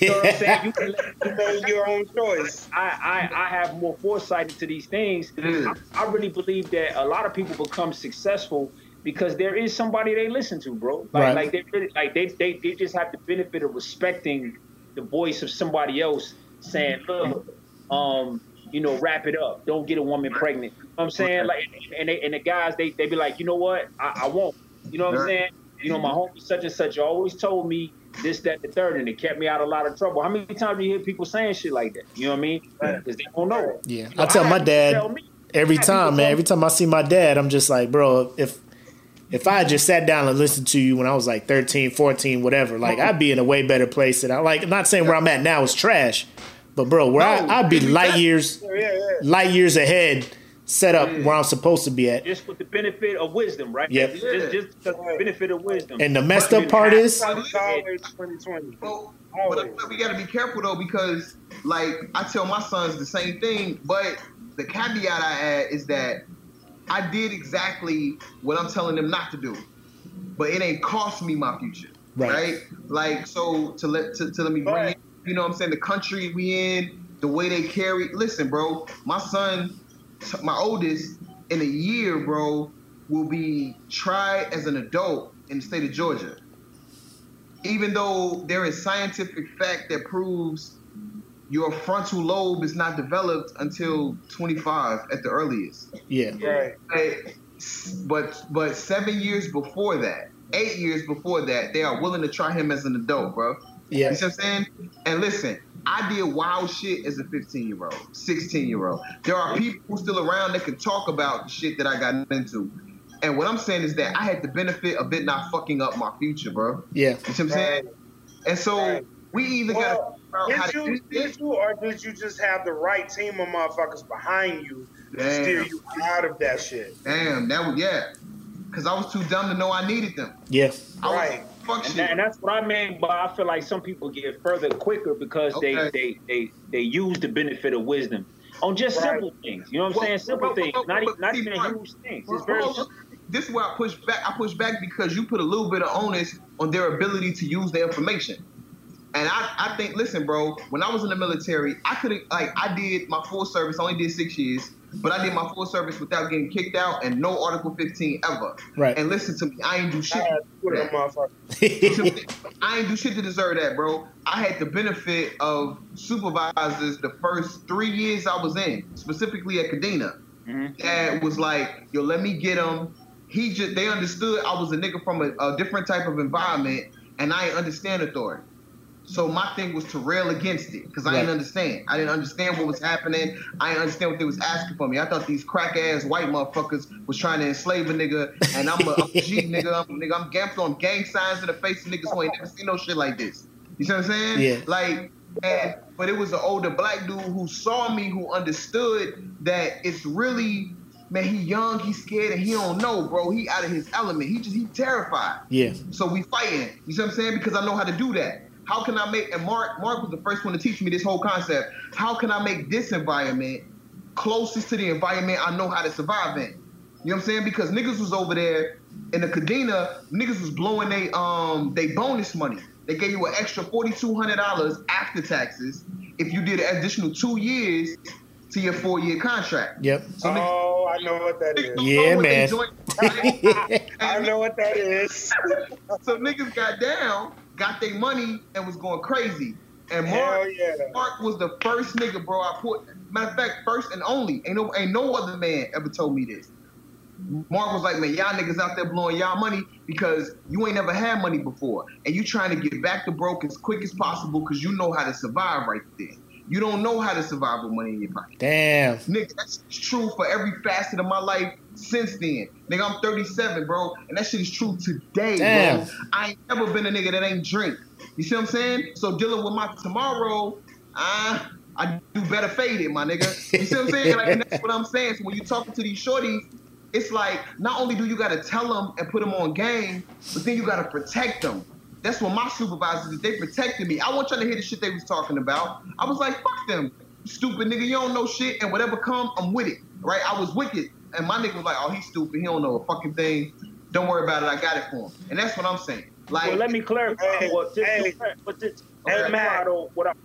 you know what I'm saying? You can
You made your own choice.
I, I, I have more foresight into these things.
Yeah.
I, I really believe that a lot of people become successful because there is somebody they listen to, bro. Like,
Right.
like they really, like they, they they just have the benefit of respecting the voice of somebody else saying, look, um, you know, wrap it up. Don't get a woman pregnant. You know what I'm saying? Like and they, and the guys they they be like, you know what? I, I won't. You know what I'm saying? You know, my homie such and such always told me this, that, the third, and it kept me out of a lot of trouble. How many times do you hear people saying shit like that? You know what I mean? Because they don't know.
Yeah.
You know,
I tell my dad
tell
every
I had people
time, man. Every time I see my dad, I'm just like, bro, if if I had just sat down and listened to you when I was like 13, 14, whatever, like I'd be in a way better place than I like. I'm not saying where I'm at now is trash, but bro, where
No,
I, I'd be light years,
Yeah, yeah.
light years ahead, set up
Yeah.
where I'm supposed to be at.
just with the benefit of wisdom, right?
Yep.
Just, just, just the benefit of wisdom.
And the messed up part is,
It's always 2020.
Well, but but we got to be careful though because, like, I tell my sons the same thing. But the caveat I add is that I did exactly what I'm telling them not to do, but it ain't cost me my future,
Right.
right? Like, so to let to, to let me bring,
Right.
in, you know, what I'm saying the country we in, the way they carry. Listen, bro, my son, my oldest, in a year, bro, will be tried as an adult in the state of Georgia even though there is scientific fact that proves your frontal lobe is not developed until 25 at the earliest.
yeah,
Right.
But but, but seven years before that, eight years before that, they are willing to try him as an adult, bro.
yeah,
You see what I'm saying? And listen, I did wild shit as a 15 year old, 16 year old. There are people who still around that can talk about the shit that I got into. And what I'm saying is that I had the benefit of it not fucking up my future, bro.
yeah.
You see what I'm saying? And so we either
Well,
got to figure out how
Did you, did you, or did you just have the right team of motherfuckers behind you to steer you out of that shit?
Damn, that was yeah. Cause I was too dumb to know I needed them.
Yes.
I
Right.
was fuck
and, that, and that's what I mean. But I feel like some people get further quicker because
Okay.
they, they they they use the benefit of wisdom on just
Right.
simple things. You know what I'm
Well,
saying? Simple
well,
things,
well,
not
well,
even not even huge things. It's very
this is where I push back. I push back because you put a little bit of onus on their ability to use the information. And I, I think, listen, bro, when I was in the military, I couldn't like I did my full service, I only did six years, but I did my full service without getting kicked out and no Article 15 ever.
Right.
And listen to me, I ain't do shit.
I had two of.
I ain't do shit to deserve that, bro. I had the benefit of supervisors the first three years I was in, specifically at Kadena.
Mhm.
That was like, yo, let me get him. He just they understood I was a nigga from a, a different type of environment, and I understand authority. So my thing was to rail against it because I didn't understand. I didn't understand what was happening. I didn't understand what they was asking for me. I thought these crack ass white motherfuckers was trying to enslave a nigga, and I'm a, I'm a G nigga. I'm a nigga. I'm throwing gang signs in the face of niggas who ain't never seen no shit like this. You see what I'm saying?
Yeah.
Like, and but it was an older black dude who saw me, who understood that it's really. Man, he young, he scared, and he don't know, bro. He out of his element. He just he terrified.
yeah.
So we fighting. You see what I'm saying? Because I know how to do that. How can I make and Mark Mark was the first one to teach me this whole concept. How can I make this environment closest to the environment I know how to survive in? You know what I'm saying? Because niggas was over there in the Kadena, niggas was blowing they um they bonus money. They gave you an extra forty two hundred dollars after taxes if you did an additional two years to your four year contract.
Yep.
So niggas-
Oh, I know what that
niggas
is.
don't
Yeah,
know what they
man.
joint-
I know what that is.
so niggas got down, got their money, and was going crazy. And Mark,
yeah.
Mark was the first nigga, bro. I put matter of fact, first and only. Ain't no ain't no other man ever told me this. Mark was like, man, y'all niggas out there blowing y'all money because you ain't never had money before, and you trying to get back to broke as quick as possible because you know how to survive right there. You don't know how to survive with money in your pocket.
Damn.
Nigga, that's true for every facet of my life since then. Nigga, I'm 37, bro, and that shit is true today,
Damn.
bro. I ain't never been a nigga that ain't drink. You see what I'm saying? So dealing with my tomorrow, I I do better fade it, my nigga. You see what I'm saying? Like, and that's what I'm saying. So when you talking to these shorties, it's like not only do you gotta tell them and put them on game, but then you gotta protect them. That's what my supervisors did. They protected me. I want y'all to hear the shit they was talking about. I was like, fuck them. Stupid nigga, you don't know shit, and whatever come, I'm with it. Right? I was wicked. And my nigga was like, oh, he's stupid. He don't know a fucking thing. Don't worry about it. I got it for him. And that's what I'm saying. Like,
Well, let me clarify.
Hey,
what, just,
hey.
but this,
Hey,
hey,
Matt.
what I'm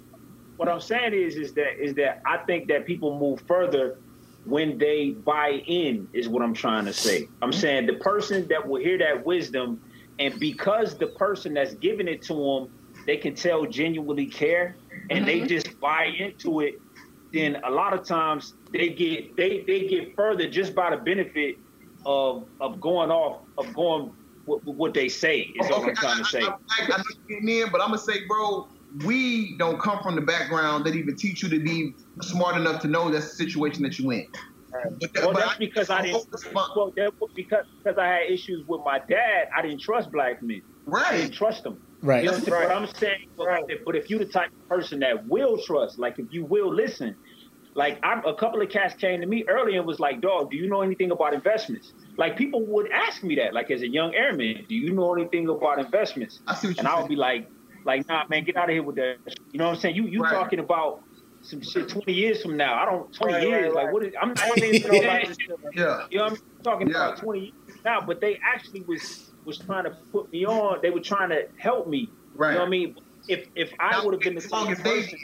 what I'm saying is is that is that I think that people move further when they buy in. Is what I'm trying to say. I'm mm-hmm. saying the person that will hear that wisdom, and because the person that's giving it to them, they can tell genuinely care, and they mm-hmm. just buy into it. Then a lot of times they get they they get further just by the benefit of of going off of going what, what they say is what I'm trying to say.
I, I, I, I know you're getting in, but I'm gonna say, bro, we don't come from the background that even teach you to be smart enough to know that's the situation that you're in. But that-
Well,
but
that's because I didn't. Well, that, because because I had issues with my dad. I didn't trust black men. I
right.
didn't trust them.
Right.
You know what I'm saying? But I'm saying, but,
Right.
if, but if you the type of person that will trust, like if you will listen, like I'm, a couple of cats came to me earlier and was like, "Dog, do you know anything about investments?" Like people would ask me that, like as a young airman, "Do you know anything about investments?"
I see what
And I would
saying.
be like, "Like, nah, man, get out of here with that." You know what I'm saying? You you
Right.
talking about some shit 20 years from now? I don't 20
Right, right,
years.
right.
Like what is? I'm not
even know about this shit. man.
Yeah.
you know, what I'm talking
Yeah.
about 20 years now, but they actually was was trying to put me on. They were trying to help me.
Right.
You know what I mean? If if I would have been the
as long
type
as
of
they
person,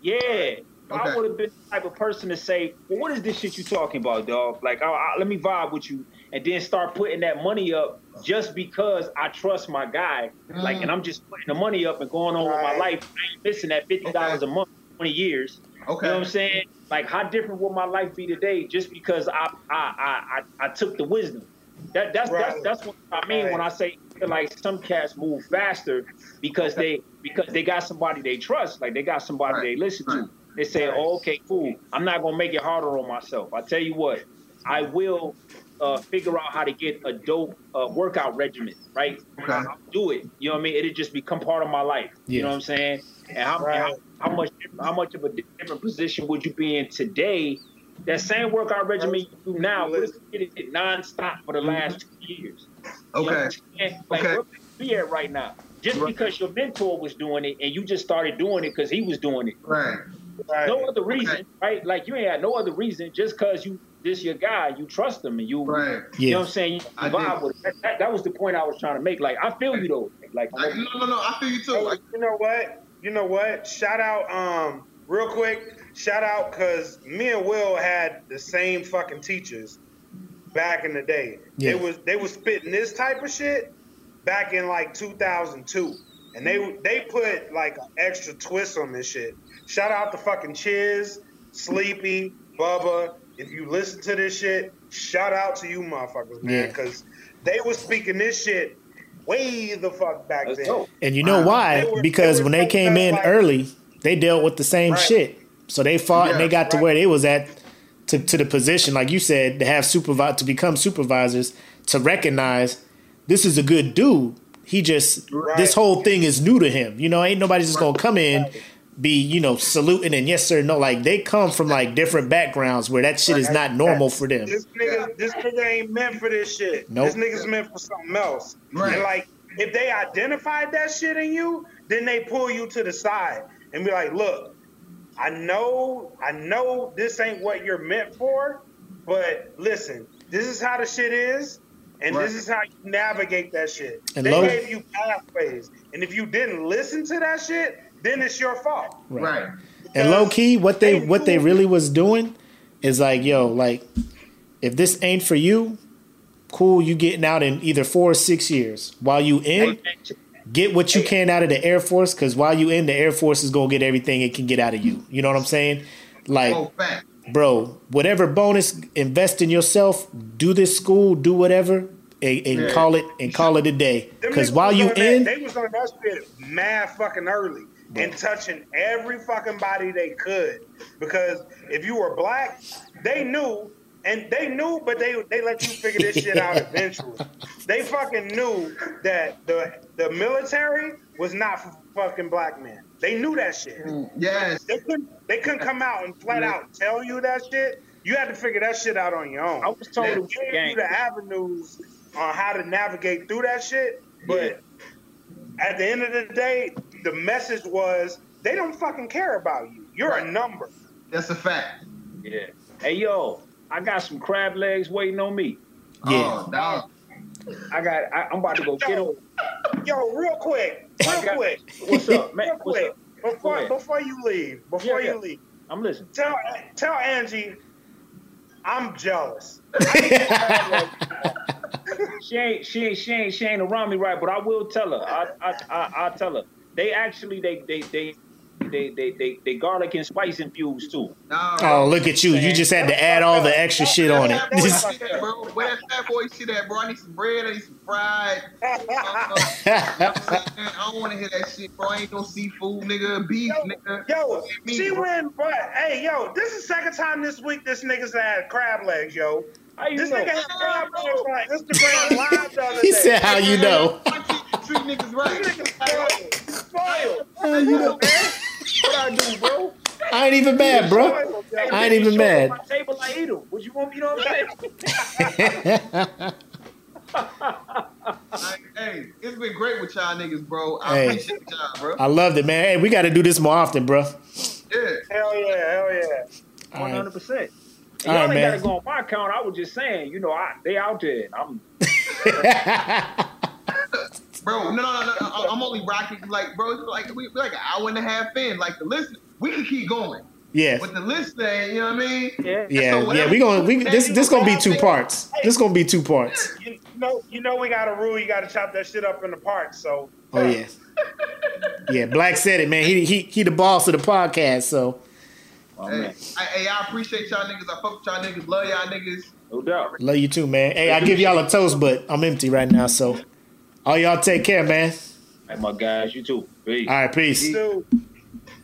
yeah, if I would have been the type of person to say, "Well, what is this shit you talking about, dog? Like, I, I, let me vibe with you," and then start putting that money up just because I trust my guy. Like,
Mm.
and I'm just putting the money up and going on with my life. I ain't missing that fifty dollars
Okay.
a month, twenty years.
Okay.
You know what I'm saying? Like, how different would my life be today just because I I I, I, I took the wisdom? That that's that's
Right.
that's what I mean when I say like some cats move faster because they because they got somebody they trust, like they got somebody
Right.
they listen
Right.
to. They say,
Right.
oh, "Okay, cool. I'm not gonna make it harder on myself." I tell you what, I will uh, figure out how to get a dope uh, workout regimen, right?
Okay.
I'll do it. You know what I mean? It'll just become part of my life. You know what I'm saying? And how,
Right.
how, how much how much of a different position would you be in today? That same workout regimen you do now, what if you did it nonstop for the mm-hmm. last two years? You know
Okay.
I'm? Like
Okay.
where would you be at right now? Just
Right.
because your mentor was doing it and you just started doing it because he was doing it.
Right.
Right.
No other reason,
Okay.
right? Like you ain't had no other reason just because you this your guy, you trust him, and you,
Right.
you
Yeah.
know what I'm saying. You vibe with it. That, that, that was the point I was trying to make. Like I feel you though. Like
Like, no, no, no. I feel you too. Like,
you know what? You know what? Shout out, um, real quick. Shout out because me and Will had the same fucking teachers back in the day.
Yeah.
They was they was spitting this type of shit back in like 2002, and they they put like an extra twist on this shit. Shout out to fucking Chiz, Sleepy, Bubba. If you listen to this shit, shout out to you motherfuckers, man,
Yeah.
because they was speaking this shit way the fuck back
Let's
then.
go.
And you know
Wow.
why?
They were-
because
they
when they came in
like-
early, they dealt with the same
Right.
shit. So they fought and they
Yeah,
got to where they was at to, to the position, like you said, to have supervi- to become supervisors, to recognize this is a good dude. He just
Right.
this whole thing is new to him. You know, ain't nobody just gonna come in, be, you know, saluting and yes sir, no. Like they come from like different backgrounds where that shit is not normal for them.
This nigga, this nigga ain't meant for this shit.
Nope.
This nigga's meant for something else.
Right.
And like, if they identified that shit in you, then they pull you to the side and be like, "Look, I know, I know this ain't what you're meant for, but listen, this is how the shit is." And
Right.
this is how you navigate that shit.
And
they
low-
gave you pathways. And if you didn't listen to that shit, then it's your fault.
right.
And low key, what they
They
what they really was doing is like, yo, like if this ain't for you, cool, you getting out in either four or six years. While you in, get what you can out of the Air Force, because while you in, the Air Force is gonna get everything it can get out of you. You know what I'm saying? Like,
Oh,
bro, whatever bonus, invest in yourself, do this school, do whatever, and, and
Yeah.
call it and call it a day. Because while you in,
that, they was on that shit mad fucking early and touching every fucking body they could. Because if you were black, they knew, and they knew, but they they let you figure this shit out eventually. They fucking knew that the the military was not for fucking black men. They knew that shit.
Mm, Yes.
They couldn't they couldn't come out and flat out tell you that shit. You had to figure that shit out on your own.
I was told
They
it was
gave
gang.
you the avenues on how to navigate through that shit, but at the end of the day, the message was they don't fucking care about you. You're
Right.
a number.
That's a fact.
Yeah. Hey yo, I got some crab legs waiting on me.
Oh, yeah,
Oh, dog.
I got. I, I'm about to go get them.
Yo, real quick, real
got-
quick,
What's up, man?
real quick.
up?
Before before you leave, before
Yeah, yeah.
you leave,
I'm listening.
tell tell Angie I'm jealous.
She ain't. She ain't. She ain't. She ain't around me right, but I will tell her. I. I. I I'll tell her. They actually. They. They. They. They. They. They. They garlic and spice infused too.
Nah,
oh look at you, you just had to add all the extra shit on it.
Fat boy
Just-
bro. Where that fat boy shit at, bro? I need some bread. I need some fried. I don't want to hear that shit, bro. I ain't no seafood, nigga. Beef, nigga.
Yo,
Me,
she
bro.
went, but hey, yo, this is second time this week this nigga's had crab legs, yo.
How you
This
know?
nigga had crab legs on Instagram live the other
he said, "How you know?"
Treat niggas right.
This nigga spoiled.
How you know?
What I do, bro?
I ain't even mad, bro.
Spoiled.
I ain't even mad.
up My table, I eat them. What you want me? You know what I'm saying?
Like, hey, it's been great with y'all niggas, bro. I
Hey.
appreciate y'all, bro.
I loved it, man. Hey, we got to do this more often, bro.
Yeah.
Hell yeah, hell yeah.
All
One
right.
hundred percent.
All
Y'all
right,
ain't
man.
gotta go on my account. I was just saying, you know, I they out there. I'm
Bro, no, no, no, no. I- I'm only rocking like, bro. It's like we we like an hour and a half in. Like the listen, we can keep going,
Yeah,
but the listening, you know what I mean?
yeah.
yeah,
So
yeah. We gonna we this this gonna be two parts. This gonna be two parts.
You know, you know we got a rule. You got to chop that shit up in the parts. So
Oh yeah, yeah. Blak said it, man. He he he the boss of the podcast. So
Oh,
Hey,
man.
I, hey, I appreciate y'all niggas. I fuck with y'all niggas. Love y'all niggas.
No doubt.
love you too, man. Hey, I give y'all a toast, but I'm empty right now. So all y'all take care, man.
Hey, my guys, you too. Peace.
All right, peace.
You too.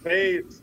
Peace.